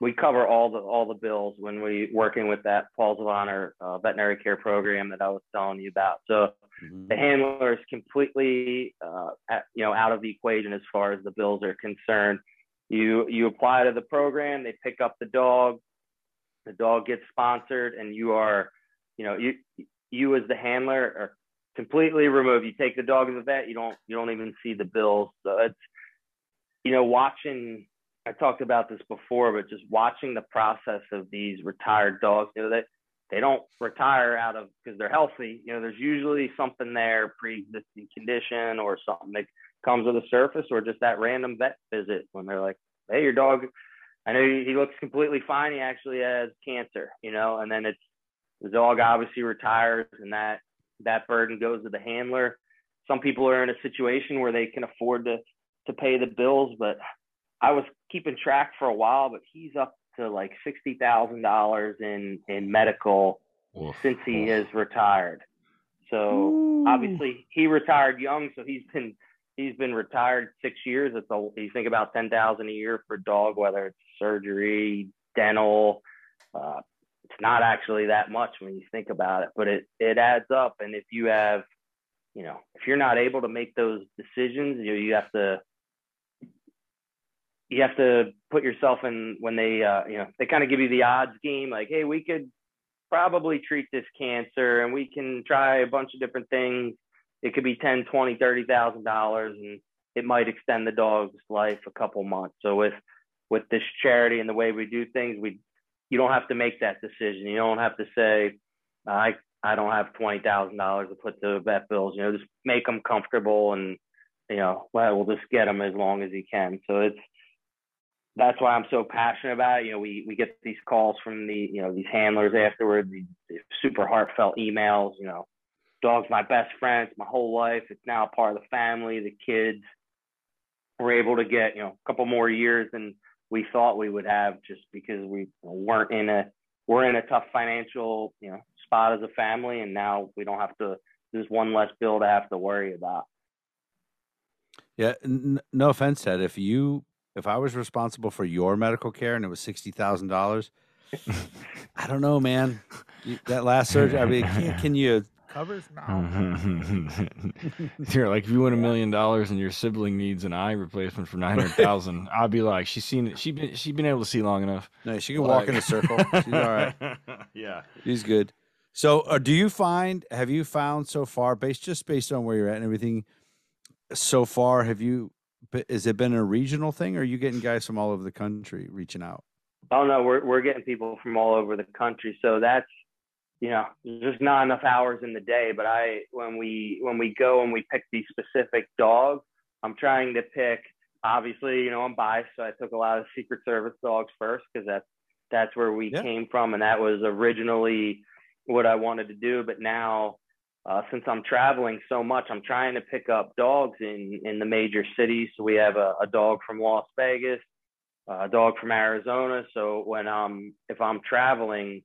we cover all the all the bills when we working with that Paws of Honor uh, veterinary care program that I was telling you about. So Mhm. the handler is completely uh, at, you know out of the equation as far as the bills are concerned. You you apply to the program, they pick up the dog, the dog gets sponsored, and you are, you know, you you as the handler are completely removed. You take the dog to the vet, you don't you don't even see the bills. So it's you know watching. I talked about this before, but just watching the process of these retired dogs, you know, that they don't retire out of because they're healthy. You know, there's usually something there, pre-existing condition or something that comes to the surface, or just that random vet visit when they're like, "Hey, your dog, I know he he looks completely fine. He actually has cancer," you know, and then it's the dog obviously retires, and that that burden goes to the handler. Some people are in a situation where they can afford to to pay the bills, but I was keeping track for a while, but he's up to like sixty thousand dollars in in medical Oof, since he oof. is retired. So obviously he retired young, so he's been he's been retired six years. It's a you think about ten thousand a year for dog, whether it's surgery, dental. Uh, it's not actually that much when you think about it, but it it adds up. And if you have, you know, if you're not able to make those decisions, you you have to you have to put yourself in when they uh, you know they kind of give you the odds game like hey we could probably treat this cancer and we can try a bunch of different things it could be 10 20 30 thousand dollars and it might extend the dog's life a couple months. So with with this charity and the way we do things, we you don't have to make that decision. You don't have to say, I I don't have twenty thousand dollars to put to vet bills. You know, just make them comfortable and you know, well, we'll just get them as long as you can. So it's that's why I'm so passionate about it. You know, we we get these calls from the you know these handlers afterward, these, super heartfelt emails. You know, dog's my best friend. It's my whole life. It's now part of the family, the kids. We're able to get you know a couple more years than we thought we would have just because we weren't in a we're in a tough financial you know spot as a family, and now we don't have to. There's one less bill to have to worry about. Yeah, n- no offense, Ted. If you if I was responsible for your medical care and it was sixty thousand dollars, I don't know, man. that last surgery, I mean, can, can you covers? No. You're like, if you win a million dollars and your sibling needs an eye replacement for nine hundred thousand, I'd be like, she's seen it. She been she been able to see long enough. No, she can walk in a circle. She's all right. yeah, she's good. So, uh, do you find? Have you found so far, based just based on where you're at and everything, so far, have you? But has it been a regional thing, or are you getting guys from all over the country reaching out? Oh no, we're we're getting people from all over the country. So that's you know, there's just not enough hours in the day. But I, when we when we go and we pick these specific dogs, I'm trying to pick. Obviously, you know, I'm biased, so I took a lot of Secret Service dogs first because that's that's where we yeah. came from, and that was originally what I wanted to do. But now, uh, since I'm traveling so much, I'm trying to pick up dogs in in the major cities. So we have a, a dog from Las Vegas, a dog from Arizona. So when um if I'm traveling,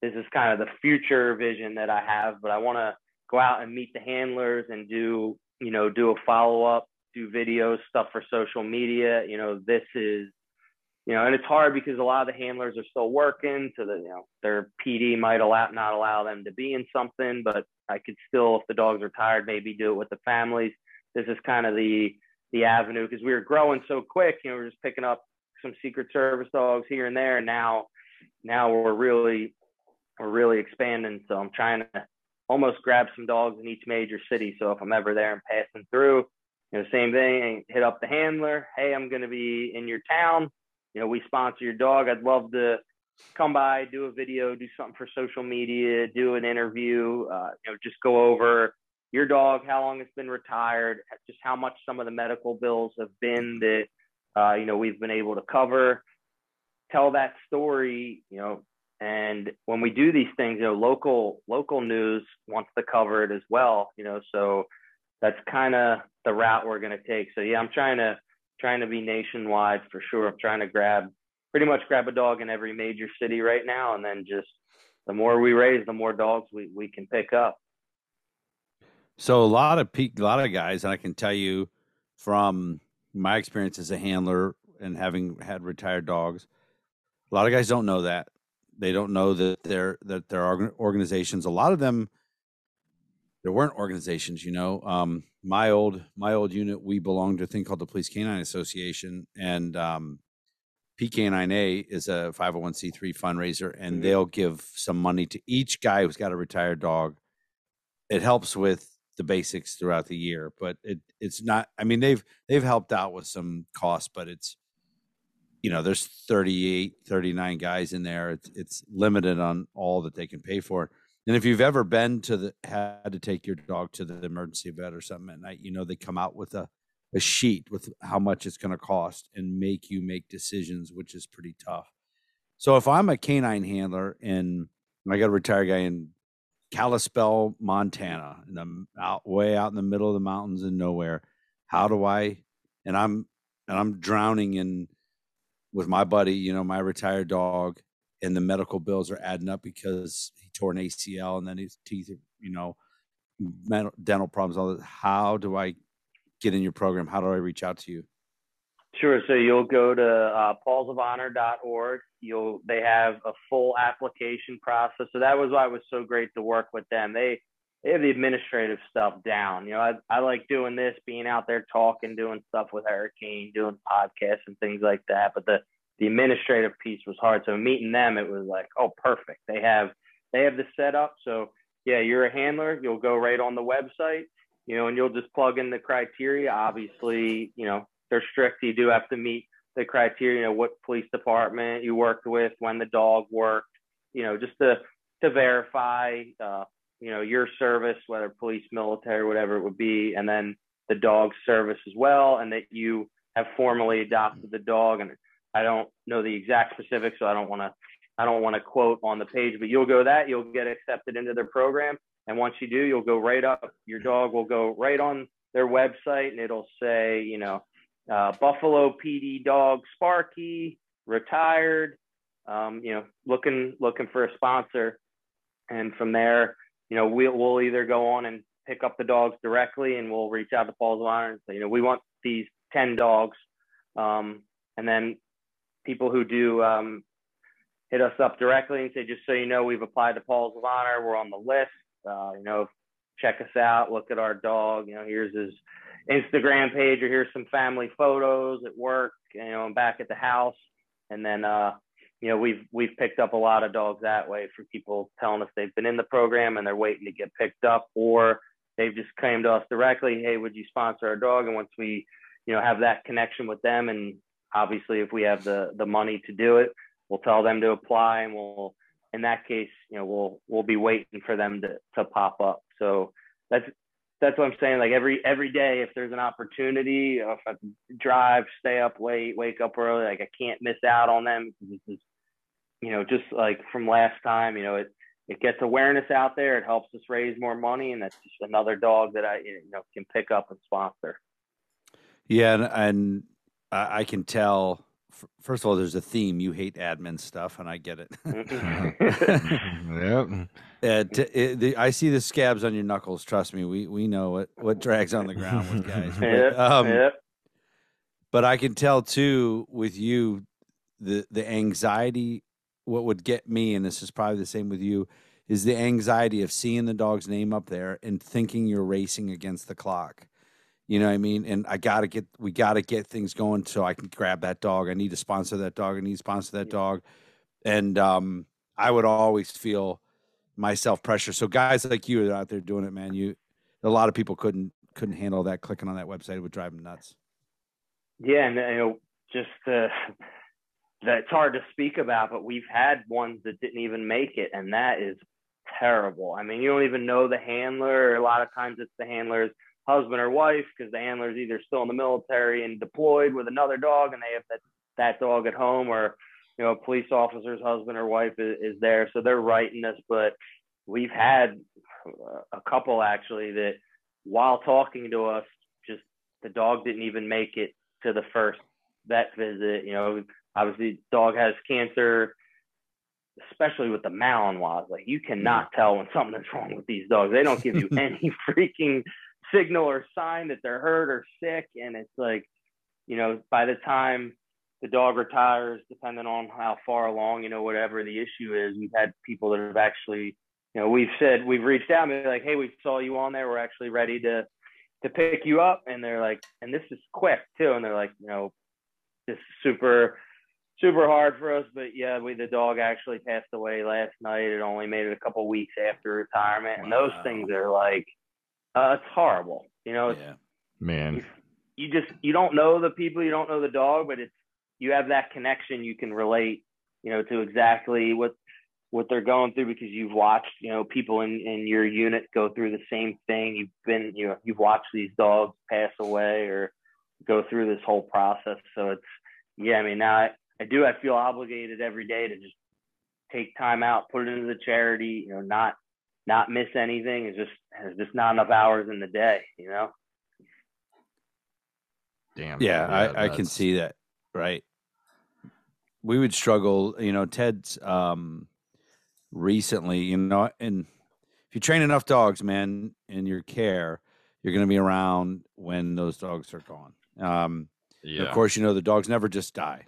this is kind of the future vision that I have, but I want to go out and meet the handlers and do, you know, do a follow up, do videos, stuff for social media. You know, this is, you know, and it's hard because a lot of the handlers are still working, so that you know their PD might allow not allow them to be in something, but I could still, if the dogs are tired, maybe do it with the families. This is kind of the the avenue because we were growing so quick. You know, we we're just picking up some Secret Service dogs here and there, and now now we're really we're really expanding. So I'm trying to almost grab some dogs in each major city. So if I'm ever there and passing through, you know, same thing, hit up the handler. Hey, I'm going to be in your town. You know, we sponsor your dog. I'd love to come by, do a video, do something for social media, do an interview, uh, you know, just go over your dog, how long it's been retired, just how much some of the medical bills have been that, uh, you know, we've been able to cover. Tell that story, you know, and when we do these things, you know, local local news wants to cover it as well. You know, so that's kind of the route we're going to take. So yeah, I'm trying to trying to be nationwide for sure. I'm trying to grab pretty much grab a dog in every major city right now, and then just the more we raise, the more dogs we we can pick up. So a lot of peak, a lot of guys, and I can tell you from my experience as a handler and having had retired dogs, a lot of guys don't know that they don't know that there that there are organizations. A lot of them there weren't organizations. You know, um, my old my old unit we belonged to a thing called the Police Canine Association, and um, PK9A is a 501c3 fundraiser, and mm-hmm. they'll give some money to each guy who's got a retired dog. It helps with the basics throughout the year, but it it's not. I mean, they've they've helped out with some costs, but it's you know there's 38 39 guys in there it's it's limited on all that they can pay for and if you've ever been to the had to take your dog to the emergency vet or something at night you know they come out with a a sheet with how much it's going to cost and make you make decisions which is pretty tough so if i'm a canine handler and i got a retired guy in Kalispell, Montana, and I'm out way out in the middle of the mountains and nowhere. How do I? And I'm and I'm drowning in with my buddy, you know, my retired dog, and the medical bills are adding up because he tore an ACL and then his teeth, you know, dental problems. All that. How do I get in your program? How do I reach out to you? Sure. So you'll go to uh, pawsofhonor.org. You'll they have a full application process. So that was why it was so great to work with them. They they have the administrative stuff down. You know, I, I like doing this, being out there talking, doing stuff with Hurricane, doing podcasts and things like that. But the the administrative piece was hard. So meeting them, it was like, oh, perfect. They have they have the setup. So yeah, you're a handler. You'll go right on the website. You know, and you'll just plug in the criteria. Obviously, you know, they're strict. You do have to meet the criteria, you know, what police department you worked with, when the dog worked, you know, just to to verify, uh, you know, your service, whether police, military, whatever it would be, and then the dog's service as well, and that you have formally adopted the dog. And I don't know the exact specifics, so I don't want to I don't want to quote on the page, but you'll go that you'll get accepted into their program, and once you do, you'll go right up. Your dog will go right on their website, and it'll say, you know, uh, Buffalo PD dog Sparky retired. Um, you know, looking looking for a sponsor, and from there, you know, we'll we'll either go on and pick up the dogs directly, and we'll reach out to Paws of Honor and say, you know, we want these ten dogs, um, and then people who do um, hit us up directly and say, just so you know, we've applied to Paws of Honor, we're on the list. Uh, you know, check us out, look at our dog. You know, here's his Instagram page, or here's some family photos at work. You know, and back at the house, and then uh, you know we've we've picked up a lot of dogs that way for people telling us they've been in the program and they're waiting to get picked up, or they've just came to us directly. Hey, would you sponsor our dog? And once we you know have that connection with them, and obviously if we have the the money to do it, we'll tell them to apply, and we'll in that case, you know, we'll we'll be waiting for them to to pop up. So that's that's what I'm saying. Like every every day, if there's an opportunity, if I drive, stay up late, wake up early, like I can't miss out on them. Mm-hmm. This is, you know, just like from last time, you know, it it gets awareness out there. It helps us raise more money, and that's just another dog that I you know can pick up and sponsor. Yeah, and, and I can tell first of all, there's a theme. You hate admin stuff, and I get it. yep. Uh, t- it, the, I see the scabs on your knuckles. Trust me, we we know what what drags on the ground with guys. Yep, but, um, yep. but I can tell too with you the the anxiety. What would get me, and this is probably the same with you, is the anxiety of seeing the dog's name up there and thinking you're racing against the clock. You know what I mean? And I gotta get we gotta get things going so I can grab that dog. I need to sponsor that dog. I need to sponsor that dog. And um, I would always feel myself pressure. So guys like you are out there doing it, man. You a lot of people couldn't couldn't handle that clicking on that website. It would drive them nuts. Yeah, and you know, just uh, that's hard to speak about, but we've had ones that didn't even make it, and that is terrible. I mean, you don't even know the handler. A lot of times, it's the handler's husband or wife because the handler's either still in the military and deployed with another dog, and they have that that dog at home, or you know, a police officer's husband or wife is, is there, so they're writing us. But we've had a couple actually that while talking to us, just the dog didn't even make it to the first vet visit. You know, obviously, dog has cancer especially with the Malinois, like you cannot mm. tell when something's wrong with these dogs. They don't give you any freaking signal or sign that they're hurt or sick. And it's like, you know, by the time the dog retires, depending on how far along, you know, whatever the issue is, we've had people that have actually, you know, we've said, we've reached out and be like, hey, we saw you on there. We're actually ready to, to pick you up. And they're like, and this is quick too. And they're like, you know, this is super, super hard for us. But yeah, we, the dog actually passed away last night. It only made it a couple weeks after retirement. And those things are like, uh, it's horrible. You know, Yeah. Man. you just you don't know the people, you don't know the dog, but it's you have that connection. You can relate, you know, to exactly what what they're going through because you've watched, you know, people in in your unit go through the same thing. You've been, you know, you've watched these dogs pass away or go through this whole process. So it's yeah. I mean, now I, I do. I feel obligated every day to just take time out, put it into the charity. You know, not not miss anything. It's just there's just not enough hours in the day. You know. Damn. Yeah, I, I can see that. Right. We would struggle, you know, Ted's um recently, you know, and if you train enough dogs, man, in your care, you're gonna be around when those dogs are gone. Um Yeah. of course, you know, the dogs never just die.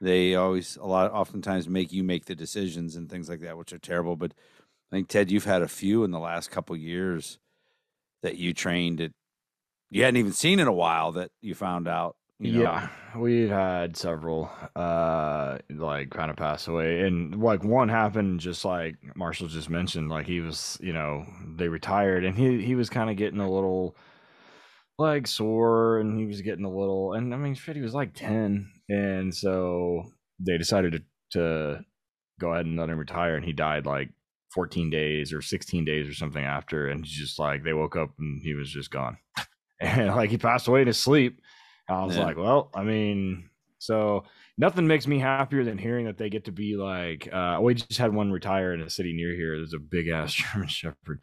They always a lot oftentimes make you make the decisions and things like that, which are terrible. But I think Ted, you've had a few in the last couple years that you trained that you hadn't even seen in a while that you found out. You know, Yeah, we've had several uh like kind of pass away and like one happened just like Marshall just mentioned like he was, you know, they retired and he he was kind of getting a little leg sore and he was getting a little and I mean shit he was like 10 and so they decided to, to go ahead and let him retire and he died like 14 days or 16 days or something after and he's just like they woke up and he was just gone. And like he passed away in his sleep. I was Yeah. like well i mean so nothing makes me happier than hearing that they get to be like uh we just had one retire in a city near here there's a big ass german shepherd.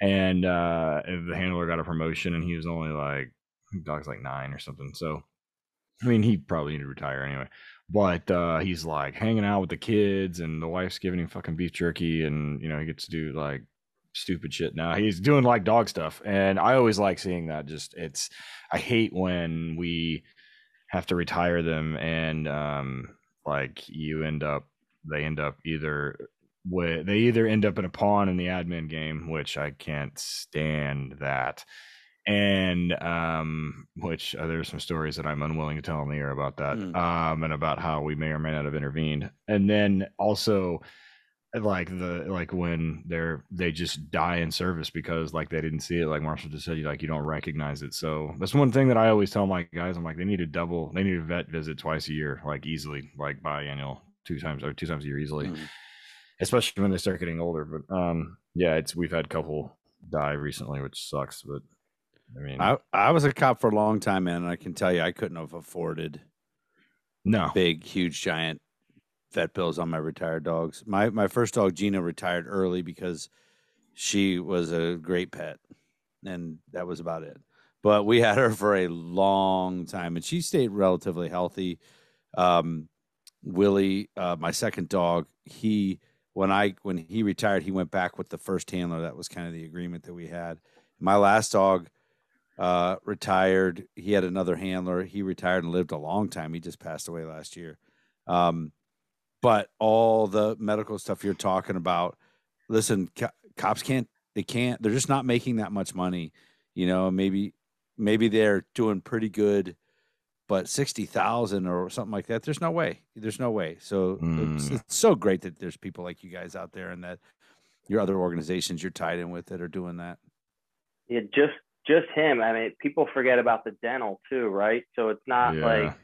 And uh the handler got a promotion and he was only like dog's like nine or something. So i mean he probably needed to retire anyway but uh he's like hanging out with the kids and the wife's giving him fucking beef jerky and you know he gets to do like stupid shit now. He's doing like dog stuff. And i always like seeing that just it's i hate when we have to retire them and um like you end up they end up either with they either end up in a pawn in the admin game which i can't stand that and um which uh, there's some stories that i'm unwilling to tell in the air about that Hmm. um and about how we may or may not have intervened and then also like the like when they're they just die in service because like they didn't see it like marshall just said you like you don't recognize it so that's one thing that i always tell my guys i'm like they need to double they need a vet visit twice a year like easily like biannual two times or two times a year easily Mm. especially when they start getting older but um yeah it's we've had a couple die recently which sucks but i mean I, I was a cop for a long time, man, and I can tell you I couldn't have afforded no big, huge, giant vet bills on my retired dogs. My my first dog, Gina, retired early because she was a great pet, and that was about it. But we had her for a long time, and she stayed relatively healthy. Um, Willie, uh, my second dog, he when I when he retired, he went back with the first handler. That was kind of the agreement that we had. My last dog uh, retired. He had another handler. He retired and lived a long time. He just passed away last year. Um, but all the medical stuff you're talking about, listen, co- cops can't. They can't. They're just not making that much money. You know, maybe maybe they're doing pretty good, but sixty thousand or something like that. There's no way. There's no way. So it's, Mm. it's so great that there's people like you guys out there, and that your other organizations you're tied in with that are doing that. Yeah, just just him. I mean, people forget about the dental too, right? So it's not Yeah. like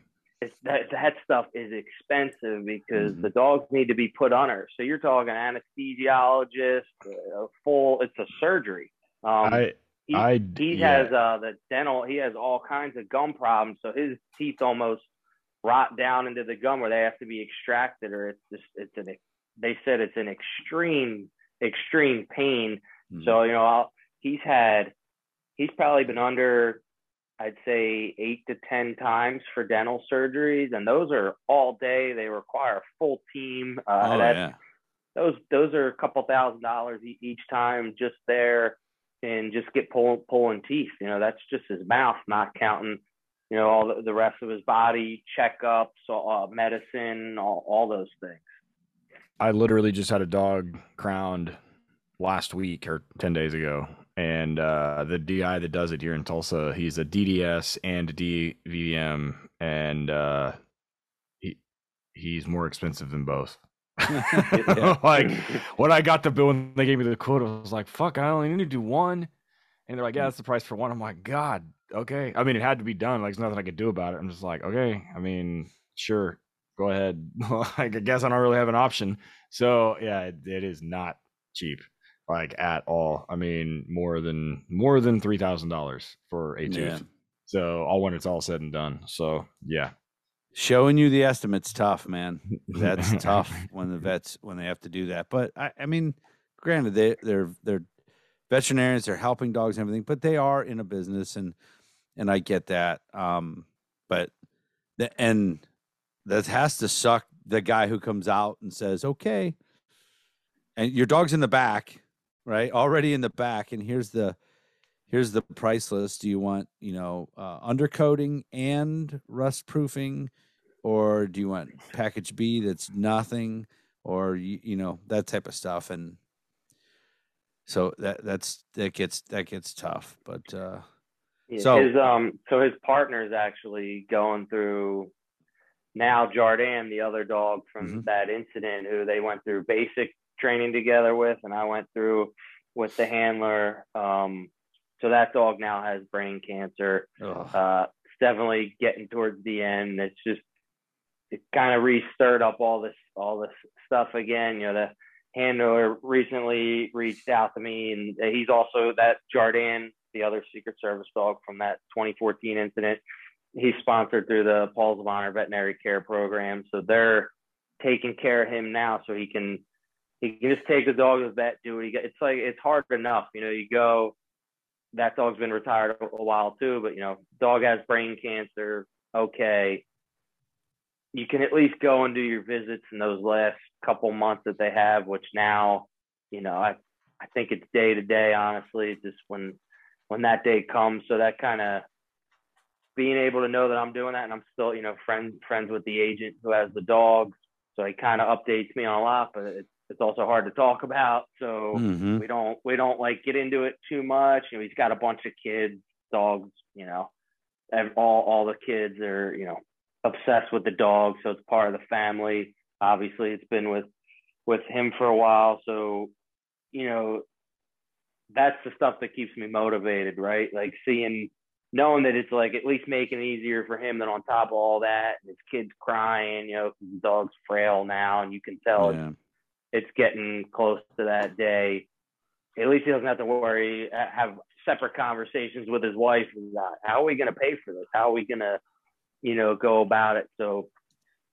it's that that stuff is expensive because Mhm. the dogs need to be put under. So you're talking anesthesiologist, uh, full. It's a surgery. Um, i he, I he yeah. has uh the dental. He has all kinds of gum problems. So his teeth almost rot down into the gum where they have to be extracted, or it's just it's an. They said it's an extreme extreme pain. Mhm. So you know, I'll, he's had, he's probably been under, I'd say eight to ten times for dental surgeries, and those are all day. They require a full team. Uh, oh yeah. Those those are a couple thousand dollars each time just there, and just get pulling pulling teeth. You know, that's just his mouth, not counting. You know, all the, the rest of his body checkups, uh, medicine, all, all those things. I literally just had a dog crowned last week or 10 days ago. And uh, the DI that does it here in Tulsa, he's a DDS and a DVM. And uh, he, he's more expensive than both. Like when I got the bill and they gave me the quote, I was like, fuck, I only need to do one. And they're like, yeah, that's the price for one. I'm like, God, okay. I mean, it had to be done. Like, there's nothing I could do about it. I'm just like, okay. I mean, sure, go ahead. like, I guess I don't really have an option. So yeah, it, it is not cheap, like at all. I mean, more than more than three thousand dollars for a tooth. Yeah. So all when it's all said and done. So yeah, Showing you the estimate's tough, man. That's tough when the vets when they have to do that. But I, I mean, granted, they they're they're veterinarians, they're helping dogs and everything, but they are in a business and and I get that. Um, but the and that has to suck the guy who comes out and says, Okay, and your dog's in the back, right? Already in the back, and here's the here's the price list. Do you want, you know, uh, undercoating and rust proofing, or do you want package B that's nothing, or you, you know that type of stuff? And so that that's that gets that gets tough. But uh, Yeah, So- his um so his partner's actually going through now Jordan, the other dog from Mhm. that incident, who they went through basic training together with, and I went through with the handler. Um, so that dog now has brain cancer. Uh, it's definitely getting towards the end. It's just it kind of restirred up all this all this stuff again. You know, the handler recently reached out to me, and he's also that Jordan, the other Secret Service dog from that 2014 incident. He's sponsored through the Paws of Honor Veterinary Care Program, so they're taking care of him now, so he can he can just take the dog to the vet, do what he. It's like it's hard enough, you know. You go, that dog's been retired a, while too, but you know, dog has brain cancer. Okay, you can at least go and do your visits in those last couple months that they have, which now, you know, I I think it's day to day. Honestly, just when when that day comes. So that kind of being able to know that I'm doing that, and I'm still, you know, friends friends with the agent who has the dogs, so he kind of updates me on a lot, but it's it's also hard to talk about. So Mhm. we don't we don't like get into it too much. You know, he's got a bunch of kids, dogs. You know, and all all the kids are you know obsessed with the dog, so it's part of the family. Obviously, it's been with with him for a while, so you know that's the stuff that keeps me motivated, right? Like seeing knowing that it's like at least making it easier for him than on top of all that, and his kids crying, you know, the dog's frail now, and you can tell Yeah. it's getting close to that day. At least he doesn't have to worry, uh, have separate conversations with his wife. about How are we going to pay for this? How are we going to, you know, go about it? So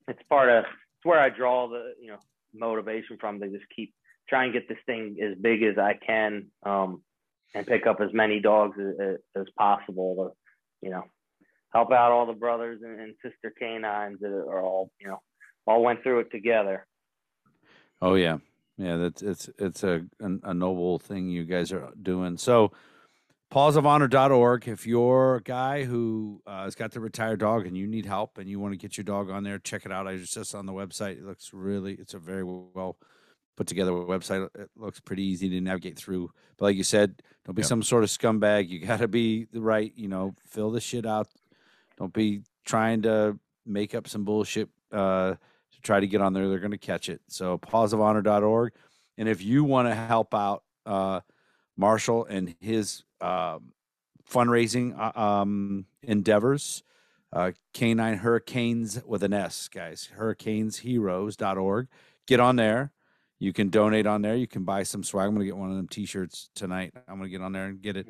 it's part of, it's where I draw the, you know, motivation from to just keep try and get this thing as big as I can um, and pick up as many dogs as, as possible to, you know, help out all the brothers and, and sister canines that are all, you know, all went through it together. Oh yeah, yeah. That's it's it's a a, noble thing you guys are doing. So, pawsofhonor.org. If you're a guy who uh, has got the retired dog and you need help and you want to get your dog on there, check it out. I was just on the website. It looks really. It's a very well put together website. It looks pretty easy to navigate through. But like you said, don't be Yep. some sort of scumbag. You got to be the right. You know, fill the shit out. Don't be trying to make up some bullshit. Uh, try to get on there. They're going to catch it. So pawsofhonor.org. And if you want to help out uh, Marshall and his um, fundraising uh, um, endeavors, uh, Canine Hurricanes with an S, guys, hurricanesheroes.org. Get on there. You can donate on there. You can buy some swag. I'm going to get one of them t-shirts tonight. I'm going to get on there and get it.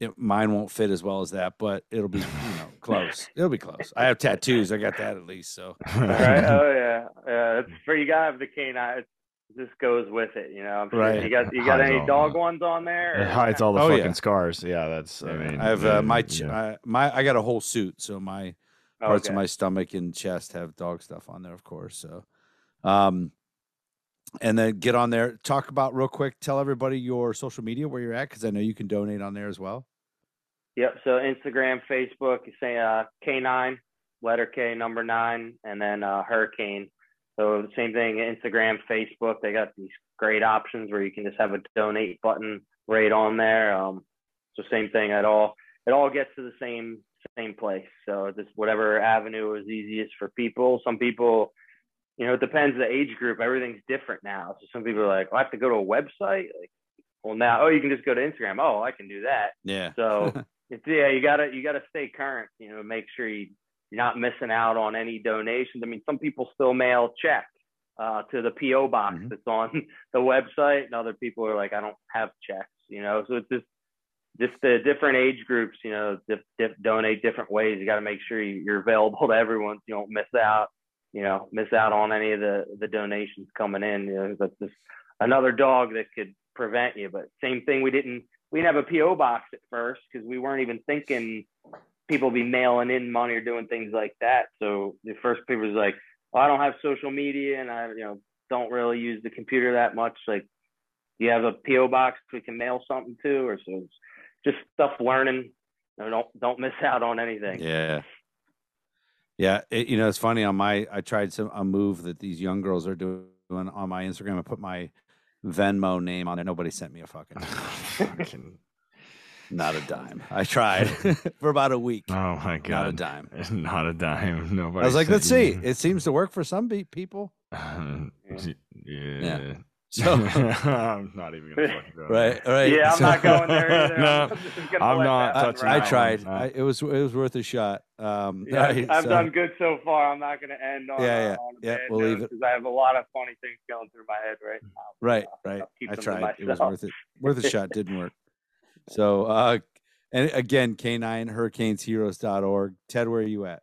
It, mine won't fit as well as that, but it'll be you know close. It'll be close. I have tattoos. I got that at least. So All right. Oh yeah. Yeah. It's for you. Gotta have the canine. It's, this goes with it. You know. I'm sure Right. You got you got any all dog the- ones on there? It hides all the Oh, fucking yeah. scars. Yeah, that's. I mean, I have uh, my yeah, ch- yeah. I, my I got a whole suit, so my parts Okay. of my stomach and chest have dog stuff on there, of course. So, um, and then get on there. Talk about real quick. Tell everybody your social media where you're at, because I know you can donate on there as well. Yep. So Instagram, Facebook, you say uh, K9, letter K, number nine, and then uh, Hurricane. So the same thing, Instagram, Facebook. They got these great options where you can just have a donate button right on there. Um, so same thing at all. It all gets to the same same place. So just whatever avenue is easiest for people. Some people, you know, it depends the age group. Everything's different now. So some people are like, oh, I have to go to a website. Like, well, now, oh, you can just go to Instagram. Oh, I can do that. Yeah. So it's yeah, you gotta you gotta stay current. You know, make sure you you're not missing out on any donations. I mean, some people still mail checks uh, to the PO box Mhm. that's on the website, and other people are like, I don't have checks. You know, so it's just just the different age groups. You know, dif- dif- donate different ways. You got to make sure you- you're available to everyone. So you don't miss out. You know, miss out on any of the the donations coming in. You know, that's just another dog that could prevent you. But same thing, we didn't we didn't have a PO box at first because we weren't even thinking people be mailing in money or doing things like that. So the first people was like, well, I don't have social media and I you know don't really use the computer that much. Like, you have a PO box we can mail something to? Or so just stuff learning. You know, don't don't miss out on anything. Yeah. Yeah, it, you know it's funny on my I tried some a move that these young girls are doing on my Instagram. I put my Venmo name on it. Nobody sent me a fucking Fucking- not a dime. I tried for about a week. oh my god! Not a dime. Not a dime. Nobody. I was like, let's see. It seems to work for some pe- people. yeah. Yeah. So I'm not even gonna fucking go. right, right. Yeah, I'm So- not going there either. No, I'm, I'm not touching I, I tried. I, it was it was worth a shot. Um, Yeah, right, I've so- done good so far. I'm not going to end on, Yeah, yeah, on yeah, bad we'll leave it. because I have a lot of funny things going through my head right now. Right, Uh, right. I'll keep I them to tried. It was worth it. Worth a shot. Didn't work. So, uh, and again, K9 hurricanesheroes.org. Ted, where are you at?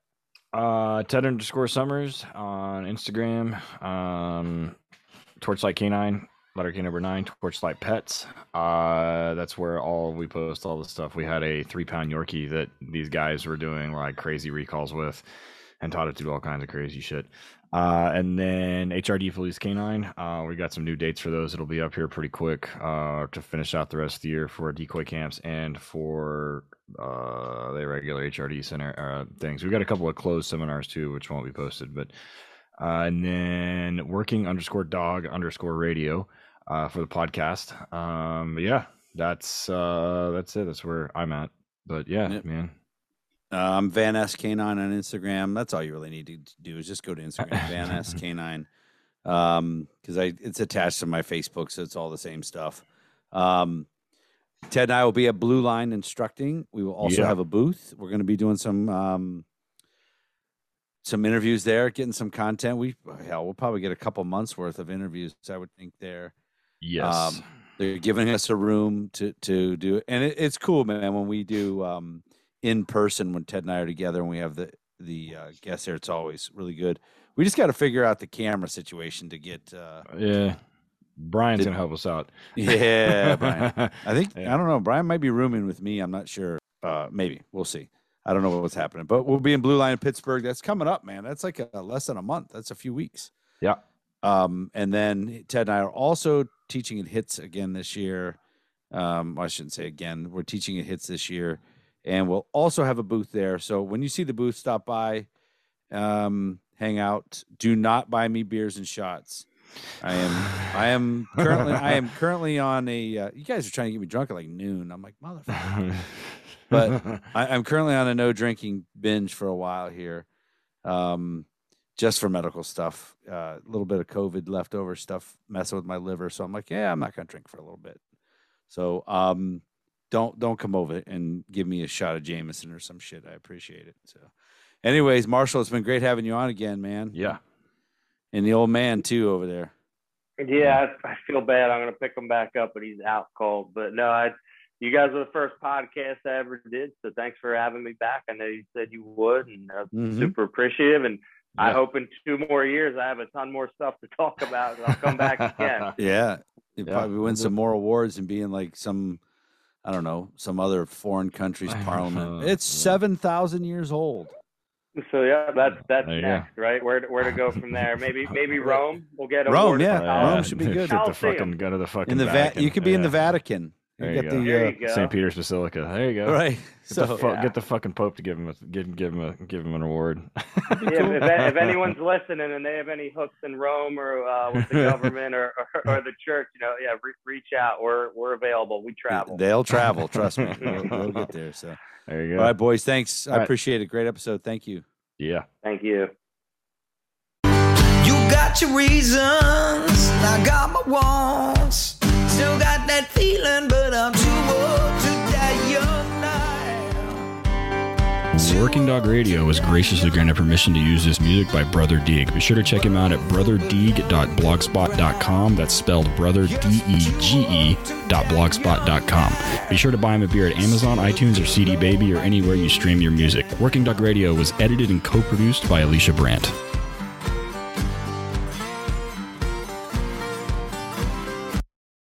Uh, Ted underscore Summers on Instagram. Um, Torchlight Canine, letter K number nine, Torchlight Pets. Uh, that's where all we post all the stuff. We had a three pound Yorkie that these guys were doing like crazy recalls with, and taught it to do all kinds of crazy shit. Uh, and then HRD Police Canine. Uh, we got some new dates for those. It'll be up here pretty quick uh, to finish out the rest of the year for decoy camps and for uh, the regular HRD center uh, things. We've got a couple of closed seminars too, which won't be posted. But uh, and then working underscore dog underscore radio uh, for the podcast. Um, yeah, that's uh, that's it. That's where I'm at. But yeah, Yep. Man. I'm Van S K9 on Instagram. That's all you really need to do is just go to Instagram, Van S K9. Um, because I it's attached to my Facebook, so it's all the same stuff. Um, Ted and I will be at Blue Line instructing. We will also Yeah. have a booth. We're going to be doing some um, some interviews there, getting some content. We hell, we'll probably get a couple months worth of interviews. I would think there. Yes. Um, they're giving us a room to to do it, and it, it's cool, man. When we do um, in person, when Ted and I are together, and we have the the uh, guests there, it's always really good. We just got to figure out the camera situation to get. Uh, yeah. Brian's gonna help us out. yeah, Brian. I think Yeah. I don't know. Brian might be rooming with me. I'm not sure. Uh, maybe we'll see. I don't know what's happening, but we'll be in Blue Line Pittsburgh. That's coming up, man. That's like a, less than a month. That's a few weeks. Yeah. Um, and then Ted and I are also teaching at Hits again this year. Um, I shouldn't say again. We're teaching at Hits this year, and we'll also have a booth there. So when you see the booth, stop by, um, hang out. Do not buy me beers and shots. I am I am currently I am currently on a. Uh, you guys are trying to get me drunk at like noon. I'm like motherfucker. But I, I'm currently on a no drinking binge for a while here, um, just for medical stuff. Uh, A little bit of COVID leftover stuff messing with my liver, so I'm like, yeah, I'm not gonna drink for a little bit. So um, don't don't come over and give me a shot of Jameson or some shit. I appreciate it. So, anyways, Marshall, it's been great having you on again, man. yeah. And the old man too over there. Yeah, I, I feel bad. I'm gonna pick him back up, but he's out cold. But no, I, you guys were the first podcast I ever did, so thanks for having me back. I know you said you would, and I'm Mhm. super appreciative. And I hope in two more years I have a ton more stuff to talk about. and I'll come back again. Yeah, you Yeah, probably win some more awards and be in like some, I don't know, some other foreign country's parliament. It's seven thousand years old. So yeah, that's that's There you go. next, right? Where to, where to go from there? Maybe maybe Rome. We'll get a Rome, yeah. Rome should be good. Get the Coliseum. fucking go to the fucking In the Va- Vatican. you could be in the Yeah. Vatican. There you you go. the There uh, you go. St. Peter's Basilica. There you go. right. Get, the So fu- Yeah. get the fucking Pope to give him a give, give him a give him an award. Yeah, if, if anyone's listening and they have any hooks in Rome or uh, with the government or, or, or the church, you know, yeah, re- reach out. We're we're available. We travel. they'll travel. Trust me, we'll, we'll get there. So, There you go. All right, boys. Thanks. I All right. appreciate it. Great episode. Thank you. Yeah. Thank you. You got your reasons, I got my wants. Still got that feeling, but I'm too old to die young now. Working Dog Radio was graciously granted permission to use this music by Brother Dege. Be sure to check him out at brotherdege.blogspot.com. That's spelled brother D E G E blogspot.com. Be sure to buy him a beer at Amazon, iTunes, or CD Baby, or anywhere you stream your music. Working Dog Radio was edited and co-produced by Alicia Brandt.